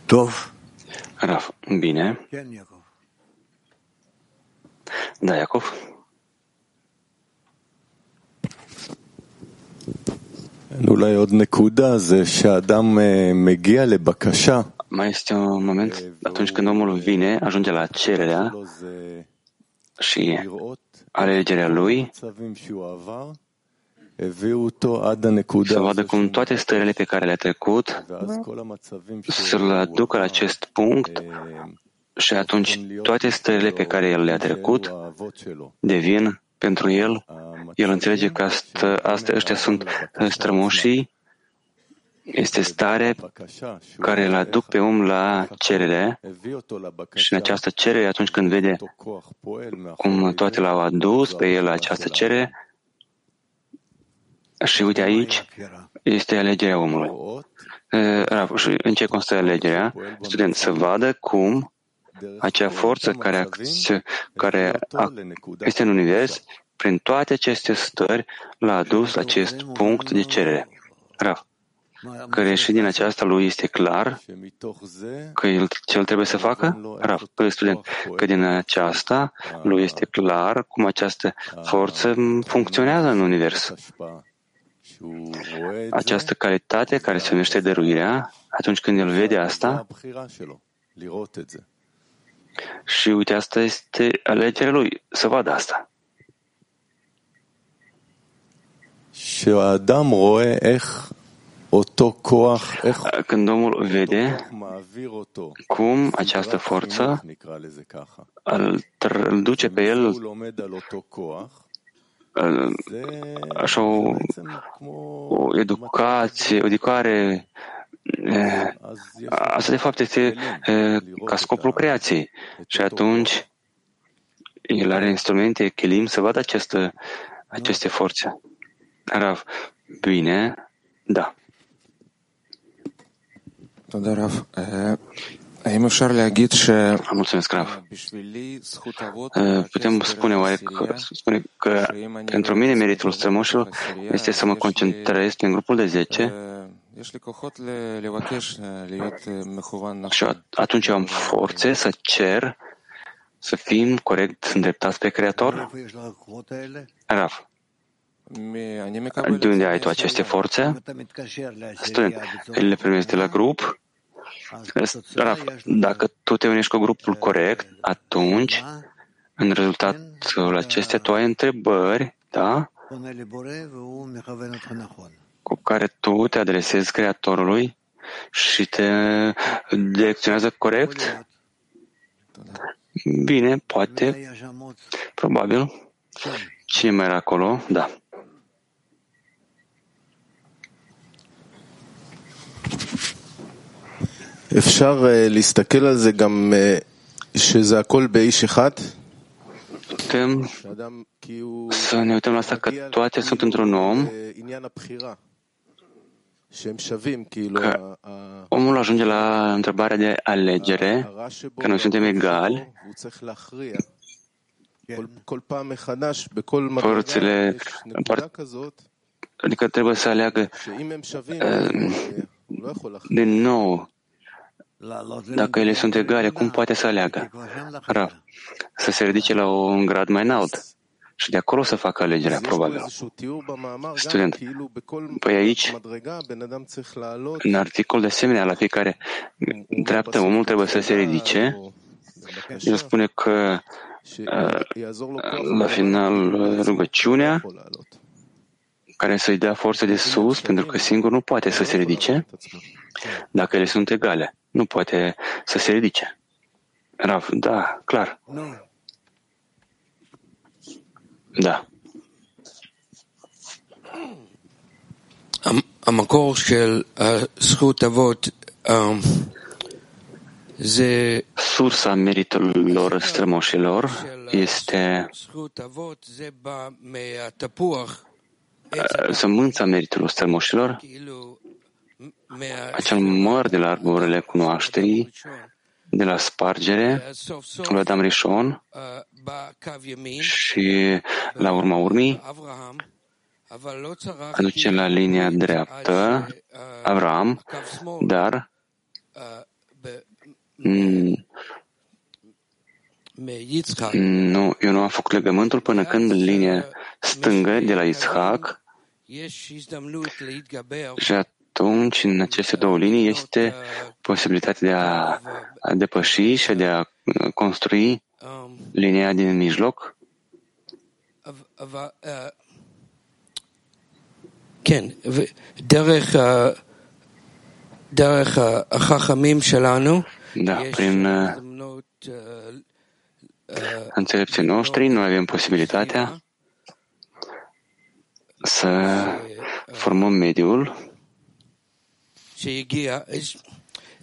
Tov. Raf, bine. Da, Iacov. אולי עוד נקודה זה שאדם מגיע לבקשה. Mai este un moment atunci când omul vine, ajunge la cererea și alegerea lui să vadă cum toate stările pe care le-a trecut să-l aducă la acest punct. Și atunci toate stările pe care el le-a trecut devin pentru el, el înțelege că asta, asta ăștia sunt strămoșii este stare care îl aduc pe om la cerere și în această cerere, atunci când vede cum toate l-au adus pe el la această cerere, și uite aici, este alegerea omului. Și în ce constă alegerea? Student, să vadă cum acea forță care, care este în univers, prin toate aceste stări, l-a adus la acest punct de cerere. Rav, că reșit din aceasta lui este clar că el, ce el trebuie să facă? Rav, student, că din aceasta lui este clar cum această forță funcționează în univers această calitate care se numește dăruirea, atunci când el vede asta, și uite, asta este alegerea lui, să vadă asta. Când omul vede cum această forță îl, îl duce pe el așa o, o educație, o educare Asta, de fapt, este ca scopul creației. Și atunci, el are instrumente, echilim, să vadă această, aceste forțe. Rav, bine, da. Da, Rav. Mulțumesc, Rav. Putem spune oare că, spune că pentru mine meritul strămoșilor este să mă concentrez în grupul de 10 și atunci am forțe să cer să fim corect îndreptați pe Creator? Rav, de unde ai tu aceste forțe? Student, le primesc de la grup Raf, dacă tu te unești cu grupul corect, atunci, în rezultatul acestea, tu ai întrebări, da? Cu care tu te adresezi Creatorului și te direcționează corect? Bine, poate, probabil. Cine mai era acolo? Da. אפשר להסתכל על זה גם שזה הכל באיש אחד? Putem să ne uităm la asta că toate sunt într-un om, că omul ajunge la întrebarea de alegere, că noi suntem egali, forțele, adică trebuie să aleagă din nou dacă ele sunt egale, cum poate să aleagă? Rav, să se ridice la un grad mai înalt și de acolo să facă alegerea, probabil. Student, păi aici, în articol de asemenea, la fiecare dreaptă, omul trebuie să se ridice. El spune că la final rugăciunea care să-i dea forță de sus, pentru că singur nu poate să se ridice, dacă ele sunt egale nu poate să se ridice. Rav, da, clar. Da. המקור של זכות אבות זה... Sursa meritelor strămoșilor este sămânța meritelor strămoșilor acel măr de la arborele cunoașterii, de la spargere, lui Adam Rishon și la urma urmii aduce la linia dreaptă Avram, dar nu, eu nu am făcut legământul până când linia stângă de la Isaac și atunci, în aceste două linii, este posibilitatea de a, a depăși și de a construi linia din mijloc? כן, דרך, דרך החכמים שלנו, da, prin înțelepții noștri, noi avem posibilitatea să formăm mediul שהגיע, is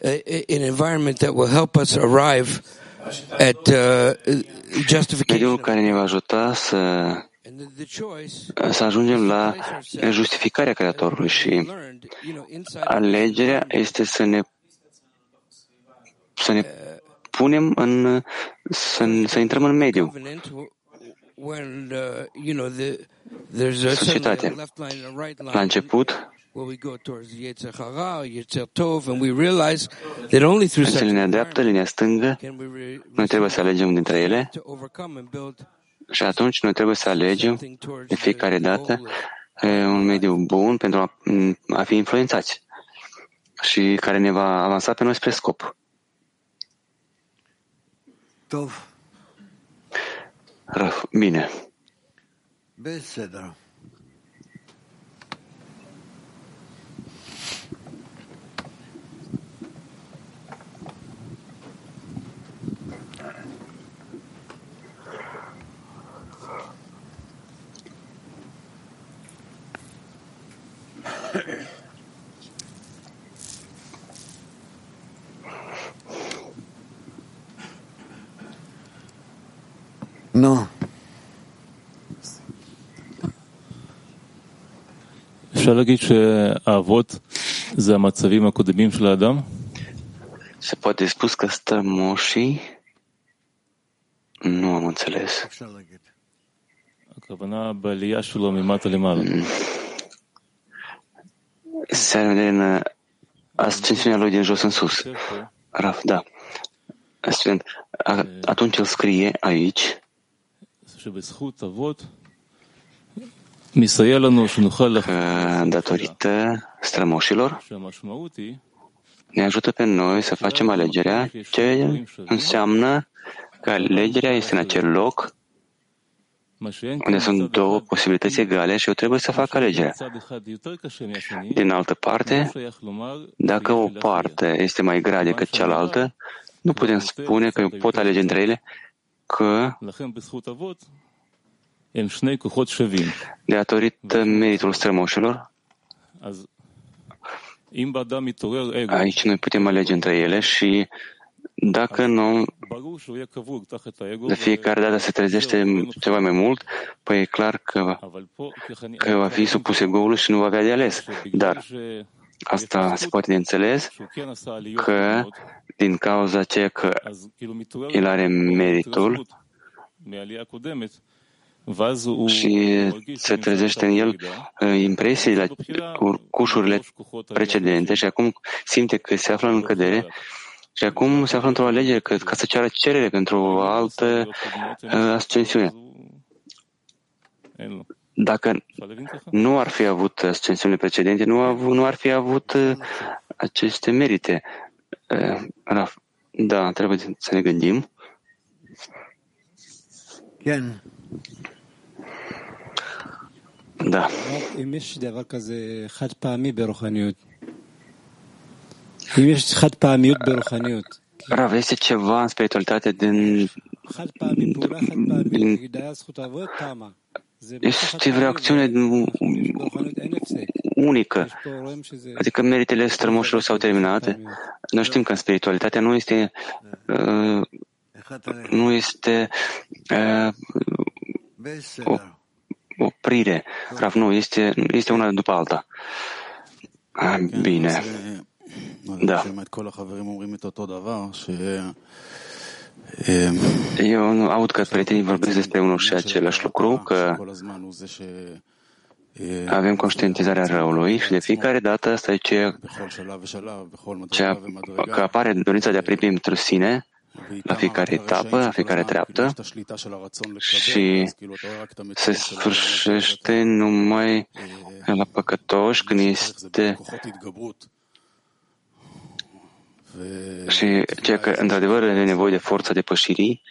an environment that will help us arrive at uh, justification. Mediul care ne va ajuta să, să ajungem la justificarea Creatorului și alegerea este să ne să ne punem în să, să intrăm în mediu when uh, you know the there's a societate. left line and a right line La început, Mergem linia dreaptă, linia stângă, noi trebuie să alegem dintre ele și atunci noi trebuie să alegem de fiecare dată un mediu bun pentru a, a fi influențați și care ne va avansa pe noi spre scop. Rău, bine. Bine. Se poate spus că strămoșii nu am înțeles. Mm. Se are în ascensiunea lui din jos în sus. Raf, da. Student, atunci el scrie aici că datorită strămoșilor ne ajută pe noi să facem alegerea, ce înseamnă că alegerea este în acel loc unde sunt două posibilități egale și eu trebuie să fac alegerea. Din altă parte, dacă o parte este mai grea decât cealaltă, nu putem spune că eu pot alege între ele că datorită meritul strămoșilor, aici noi putem alege între ele și dacă nu, de fiecare dată se trezește ceva mai mult, păi e clar că, că va fi supus egoului și nu va avea de ales. Dar asta se poate de înțeles că din cauza ceea că el are meritul, și se trezește în el impresiile, urcușurile precedente și acum simte că se află în cădere și acum se află într-o alegere că, ca să ceară cerere pentru o altă uh, ascensiune. Dacă nu ar fi avut ascensiunile precedente, nu, av- nu ar fi avut uh, aceste merite. Uh, da, trebuie să ne gândim. Gen. Da. Rav, este ceva în spiritualitate din, din este o acțiune unică. Adică meritele strămoșilor s-au terminat. Noi știm că în spiritualitatea nu este uh, nu este uh, o oprire. raf, nu, este, este una după alta. Ah, bine. Da. Eu aud că prietenii vorbesc despre unul și același lucru, că avem conștientizarea răului și de fiecare dată asta e ce, ce că apare dorința de a primi într sine la fiecare etapă, la fiecare treaptă și se sfârșește numai la păcătoș când este și ceea că, într-adevăr, are nevoie de forța depășirii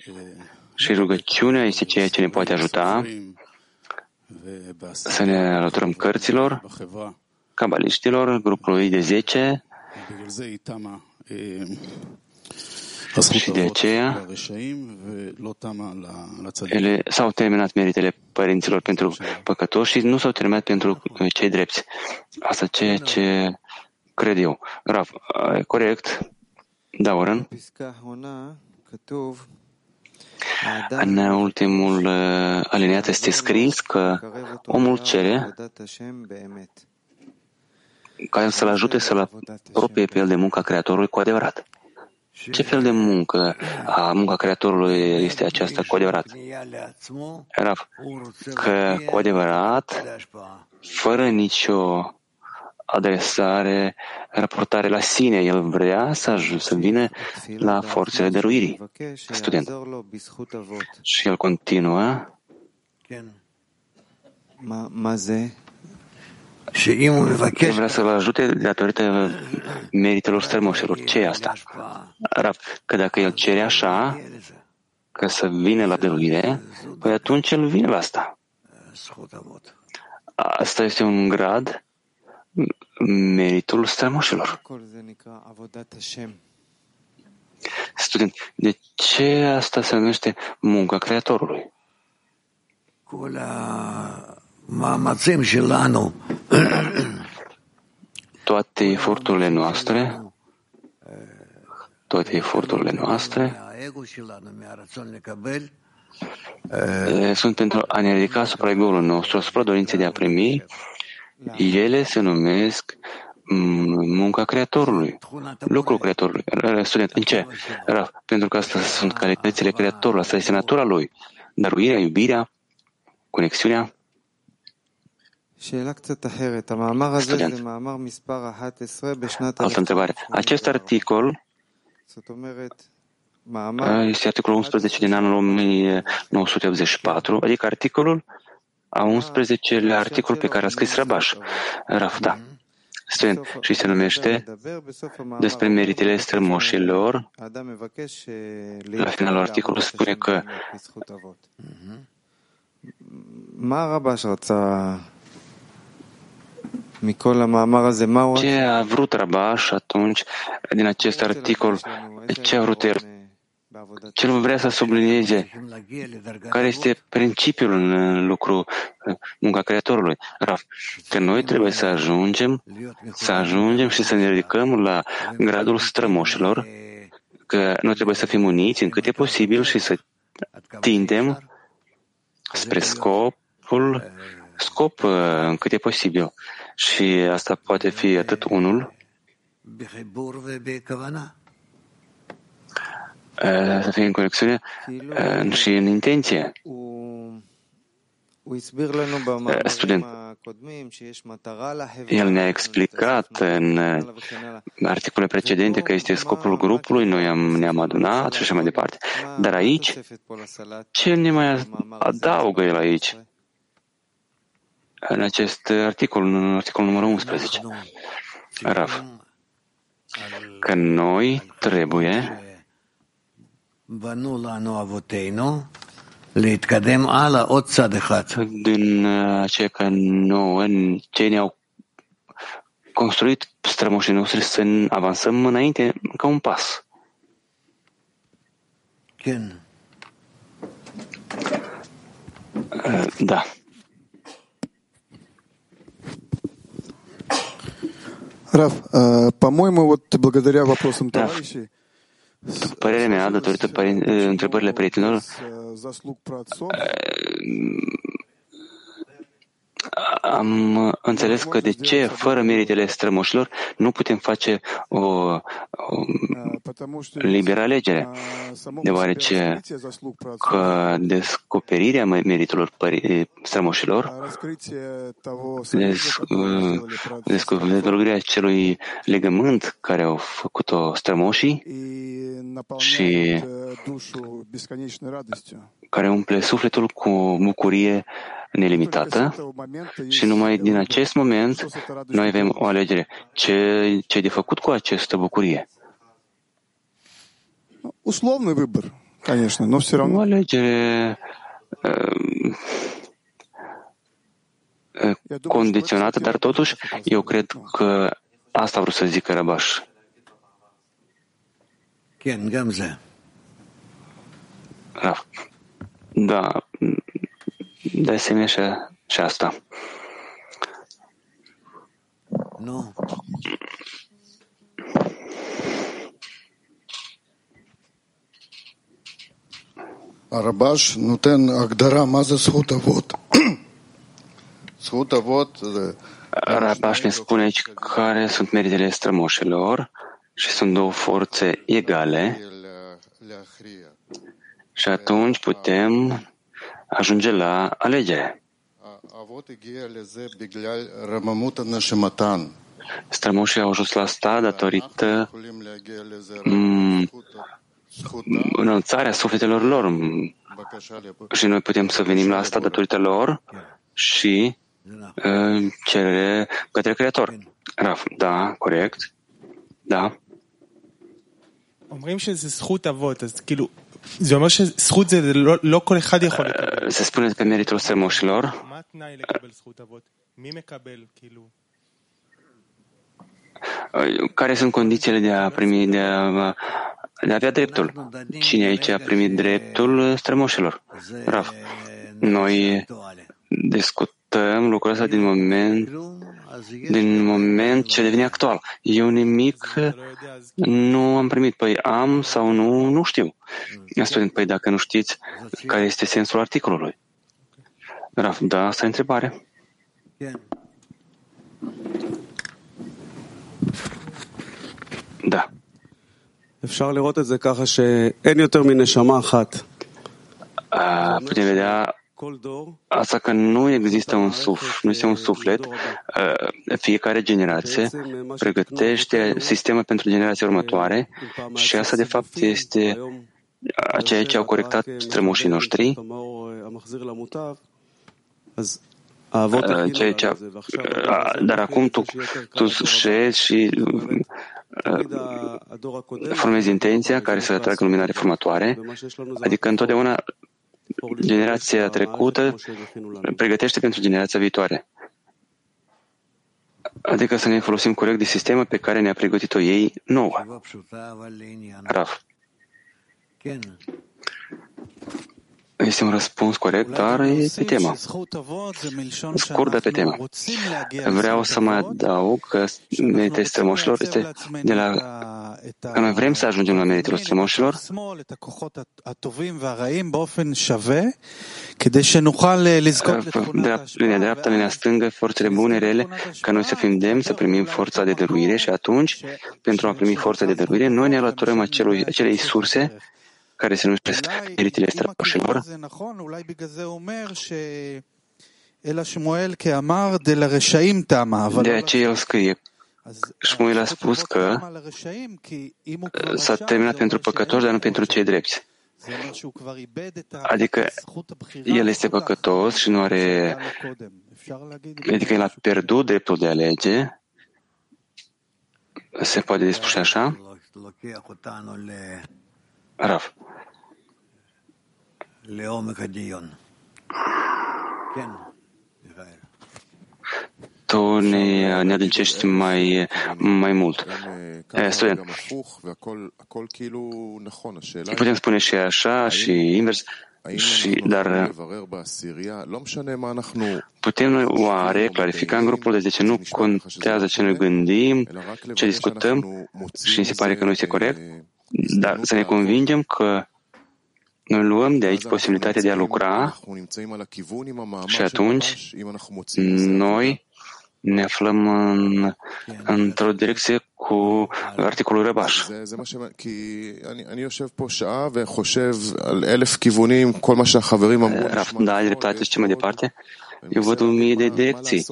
și rugăciunea este ceea ce ne poate ajuta să ne alăturăm cărților, cabaliștilor, grupului de 10, și de aceea ele s-au terminat meritele părinților pentru păcătoși și nu s-au terminat pentru cei drepți. Asta ceea ce cred eu. Rav, corect? Da, Oren? În ultimul uh, aliniat este scris că omul cere ca să-l ajute să-l apropie pe el de munca Creatorului cu adevărat. Ce fel de muncă a munca Creatorului este aceasta cu adevărat? Rav, că cu adevărat, fără nicio adresare, raportare la sine, el vrea să, ajung, să vină la forțele dăruirii. Student. Și el continuă. El vrea să-l ajute datorită meritelor strămoșilor. Ce e asta? Rav, că dacă el cere așa, că să vină la dăruire, păi atunci el vine la asta. Asta este un grad, meritul strămoșilor. Student, de ce asta se numește munca Creatorului? Toate eforturile noastre, toate eforturile noastre sunt pentru a ne ridica asupra ego-ului nostru, asupra dorinței de a primi. Ele se numesc munca Creatorului, lucrul Creatorului. Student, în ce? Pentru că asta sunt calitățile Creatorului, asta este natura lui. Daruirea, iubirea, conexiunea. Student. Altă întrebare. Acest articol este articolul 11 din anul 1984, adică articolul a 11 articol pe care a scris Rabaș, Rafda. Student, și se numește despre meritele strămoșilor. La finalul articolului spune că ce a vrut Rabaș atunci din acest articol? Ce a vrut el? Ce vrea să sublinieze? Care este principiul în lucru, munca Creatorului? Raf, că noi trebuie să ajungem, să ajungem și să ne ridicăm la gradul strămoșilor, că noi trebuie să fim uniți în cât e posibil și să tindem spre scopul, scop în cât e posibil. Și asta poate fi atât unul să fie în conexiune și în intenție. Student, el ne-a explicat în articole precedente că este scopul grupului, noi am, ne-am adunat și așa mai departe. Dar aici, ce ne mai adaugă el aici? În acest articol, în articolul numărul 11. Raf, că noi trebuie din aceea că nouă, cei ne-au construit strămoșii noștri să avansăm înainte ca un pas. Da. Раф, а, по-моему, вот благодаря вопросам товарищей... Параллельно надо только интерберле заслуг праотцов am înțeles că de ce, fără meritele strămoșilor, nu putem face o, o liberă alegere, deoarece că descoperirea meritelor strămoșilor, descoperirea celui legământ care au făcut-o strămoșii și care umple sufletul cu bucurie nelimitată și numai din acest moment noi avem o alegere. Ce, ce de făcut cu această bucurie? Условный выбор, конечно, но все равно. O alegere condiționată, dar totuși eu cred că asta vreau să zică Rabaș. Da, de asemenea și, și asta. Nu. הרבש נותן הגדרה מה זה זכות אבות. זכות אבות זה... Ne spune aici care sunt meritele strămoșilor și sunt două forțe egale și atunci putem ajunge la alegere. האבות הגיע לזה בגלל רממות הנשמתן. Strămoșii au ajuns la asta datorită mm, înălțarea sufletelor lor și noi putem să venim la asta datorită lor și uh, cerere către Creator. Raf, da, corect. Da. אומרים שזה זכות אבות, אז כאילו, זה אומר שזכות זה לא, לא כל אחד יכול לקבל. Se spune pe meritul strămoșilor. מה התנאי לקבל זכות אבות? מי מקבל, כאילו? Care sunt condițiile de a primi, de a, de a avea dreptul? Cine aici a primit dreptul strămoșilor? Raf. Noi discutăm lucrul ăsta din moment, din moment ce devine actual. Eu nimic nu am primit. Păi am sau nu, nu știu. Student, păi dacă nu știți care este sensul articolului. Raf, da, asta e întrebare. Da. אפשר לראות את זה ככה שאין יותר מנשמה אחת. Putem vedea asta că nu există un suf, nu este un suflet. Fiecare generație pregătește sistemul pentru generația următoare și asta de fapt este ceea ce au corectat strămoșii noștri. ceea ce, dar acum tu, tu șezi și formezi intenția care să atragă lumina reformatoare, adică întotdeauna generația trecută pregătește pentru generația viitoare. Adică să ne folosim corect de sistemă pe care ne-a pregătit-o ei nouă. Raf. Este un răspuns corect, dar e pe temă. Scurt pe temă. Vreau să mai adaug că meritul strămoșilor este de la că noi vrem să ajungem la meritul strămoșilor de linia dreaptă, linia stângă, forțele bune, rele, ca noi să fim demni, să primim forța de dăruire și atunci, pentru a primi forța de dăruire, noi ne alăturăm acelui, acelei surse care se numesc meritele strămoșilor. De aceea el scrie, Shmuel a spus că s-a terminat pentru păcători, dar nu pentru cei drepți. Adică el este păcătos și nu are... Adică el a pierdut dreptul de a alege. Se poate dispune așa? Raf. Tu ne, ne adâncești mai, mai mult. Student. Putem spune și așa și invers, și, dar putem noi oare clarifica în grupul de ce nu contează ce noi gândim, ce discutăm și mi se pare că nu este corect, dar să ne convingem că noi luăm de aici posibilitatea de a lucra și atunci noi ne aflăm în, într-o direcție cu articolul Răbaș. Da, ai dreptate și ce mai departe. Eu văd un mie de direcții.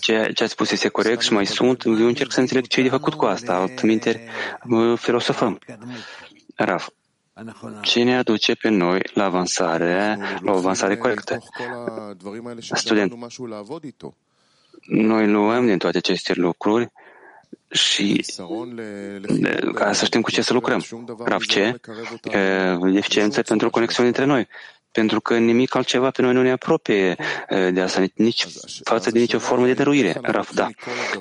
Ce, ce ați spus este corect și mai sunt, eu încerc să înțeleg ce e de făcut cu asta, altminte filosofăm. Raf, ce ne aduce pe noi la avansare, la o avansare corectă? Student, noi luăm din toate aceste lucruri și ca să știm cu ce să lucrăm. Raf, ce? Eficiență pentru conexiune între noi. Pentru că nimic altceva pe noi nu ne apropie de asta, nici față de nicio formă de dăruire. Raf, da,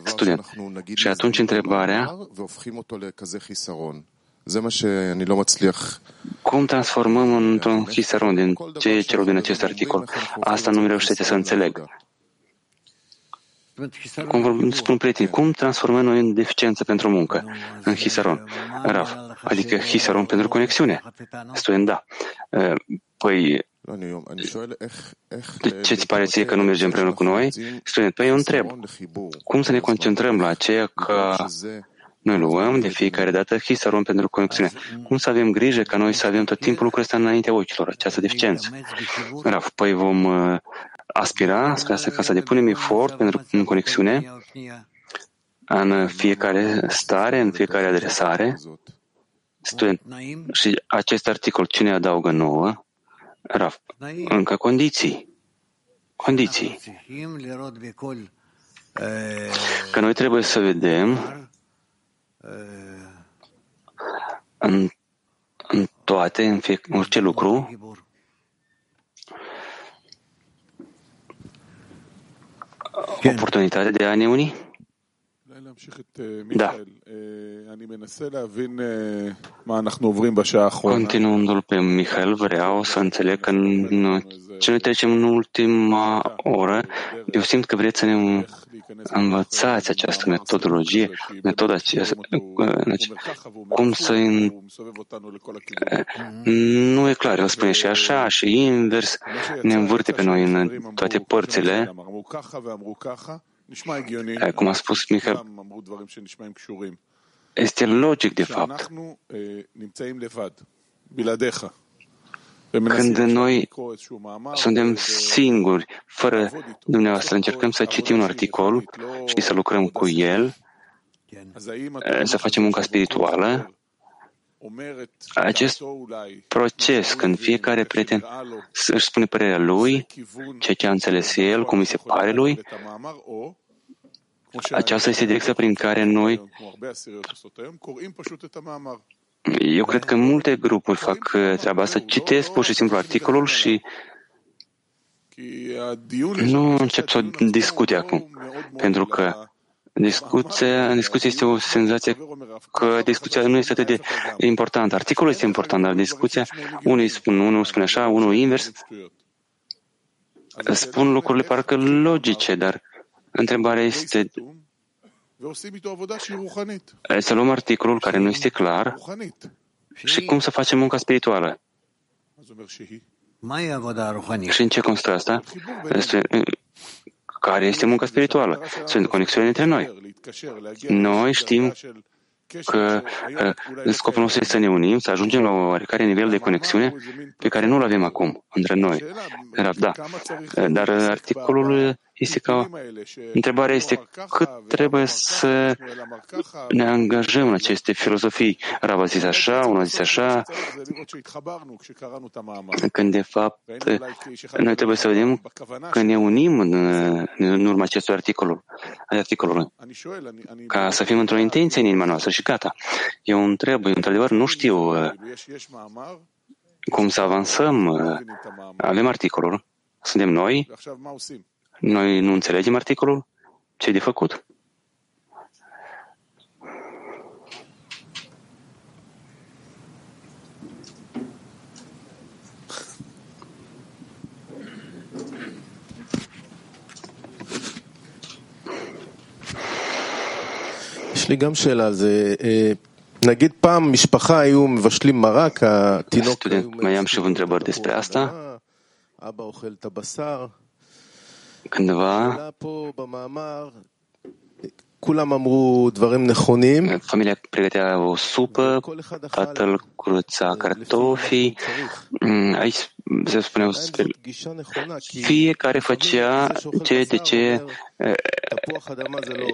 student. Și atunci întrebarea cum transformăm într-un hisaron din ce e celul din acest articol? Asta nu mi reușește să înțeleg. cum vorbim, spun prieteni, cum transformăm noi în deficiență pentru muncă, în hisaron? Rav, adică hisaron pentru conexiune. Student, da. Păi, de ce ți pare ție că nu mergem împreună cu noi? Student, păi eu întreb, cum să ne concentrăm la aceea că noi luăm de fiecare dată hisaron pentru conexiune. Cum să avem grijă ca noi să avem tot timpul lucrul ăsta înaintea ochilor, această deficiență? Rav, păi vom aspira spre asta ca să depunem efort pentru în conexiune în fiecare stare, în fiecare adresare. Student. Și acest articol cine adaugă nouă? Raf, încă condiții. Condiții. Că noi trebuie să vedem în, în toate, în, fie, în orice lucru, oportunitate de a ne uni? Da. Continuându-l pe Mihail, vreau să înțeleg că în ce noi trecem în ultima oră, eu simt că vreți să ne învățați această metodologie, metoda aceasta, cum să... Nu e clar, eu spune și așa și invers, ne învârte pe noi în toate părțile. Cum a spus Michael, este logic, de fapt. Când noi suntem singuri, fără dumneavoastră, încercăm să citim un articol și să lucrăm cu el, să facem munca spirituală, acest proces, când fiecare prieten își spune părerea lui, ceea ce a înțeles el, cum îi se pare lui, aceasta este direcția prin care noi eu cred că multe grupuri fac uh, treaba asta, citesc pur și simplu articolul și nu încep să o discute acum, pentru că discuția, discuția este o senzație că discuția nu este atât de importantă. Articolul este important, dar discuția, unul spun, unul spune așa, unul invers, spun lucrurile parcă logice, dar întrebarea este să luăm articolul care nu este clar și cum să facem munca spirituală. Și în ce constă asta? Este, care este munca spirituală? Sunt conexiuni între noi. Noi știm că uh, scopul nostru este să ne unim, să ajungem la o oarecare nivel de conexiune pe care nu-l avem acum între noi. Da. Dar articolul este ca întrebarea este cât trebuie să ne angajăm în aceste filozofii. Rav a zis așa, unul a zis așa, când de fapt noi trebuie să vedem că ne unim în, în urma acestui articol, articolului, ca să fim într-o intenție în inima noastră și gata. Eu întreb, eu într-adevăr nu știu uh, cum să avansăm. Uh, avem articolul, suntem noi, noi nu înțelegem articolul? Ce de făcut? יש לי גם שאלה על זה. נגיד פעם משפחה היו מבשלים מרק, התינוק mai am și întrebări despre asta. אבא אוכל את הבשר, war Familia pregătea o supă, tatăl curăța cartofii. Mm, aici se spune fiecare făcea ce de ce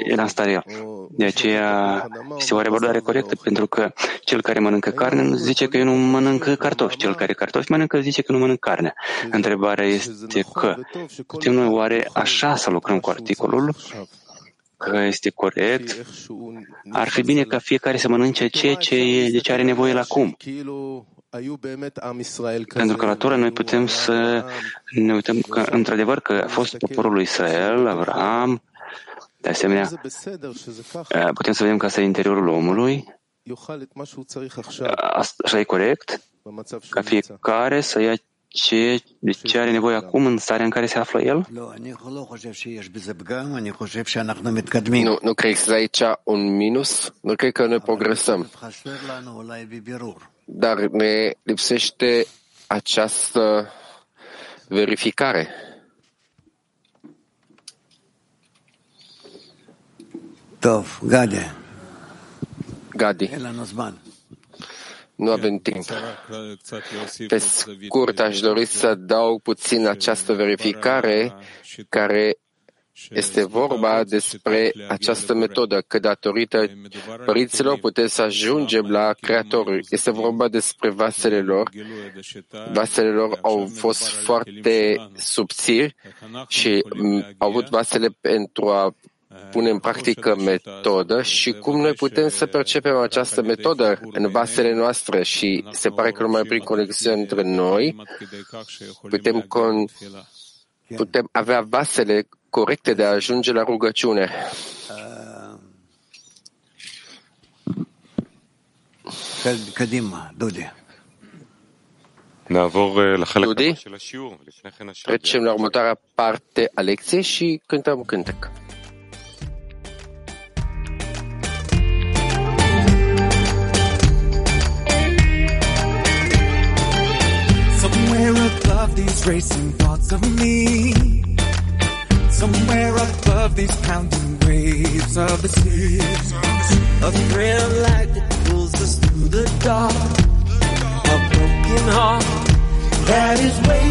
era în stare De aceea este o abordare corectă, pentru că cel care mănâncă carne nu zice că eu nu mănânc cartofi. Cel care cartofi mănâncă zice că nu mănânc carne. Întrebarea este că putem noi oare așa să lucrăm cu articolul că este corect, ar fi bine ca fiecare să mănânce ceea ce, de ce are nevoie la acum. Pentru că la Torah noi putem să ne uităm că, într-adevăr, că a fost poporul lui Israel, Abraham, de asemenea, putem să vedem că asta e interiorul omului, așa e corect, ca fiecare să ia ce, de ce are nevoie acum în starea în care se află el? Nu, nu cred că există aici un minus, nu cred că noi progresăm. Dar ne lipsește această verificare. Tov, Gade. Gadi. Nu avem timp. Pe scurt, aș dori să dau puțin această verificare care este vorba despre această metodă, că datorită părinților puteți să ajungem la Creatorul. Este vorba despre vasele lor. Vasele lor au fost foarte subțiri și au avut vasele pentru a pune în practică metodă și cum noi putem să percepem această metodă în vasele noastre și se pare că numai prin conexiune între noi putem, con, putem avea vasele corecte de a ajunge la rugăciune. Kadima, Dodi. Dudi, trecem la următoarea parte a lecției și cântăm cântec. Above these racing thoughts of me. Somewhere above these pounding waves of the sea. A of light that pulls us through the dark. A broken heart that is waiting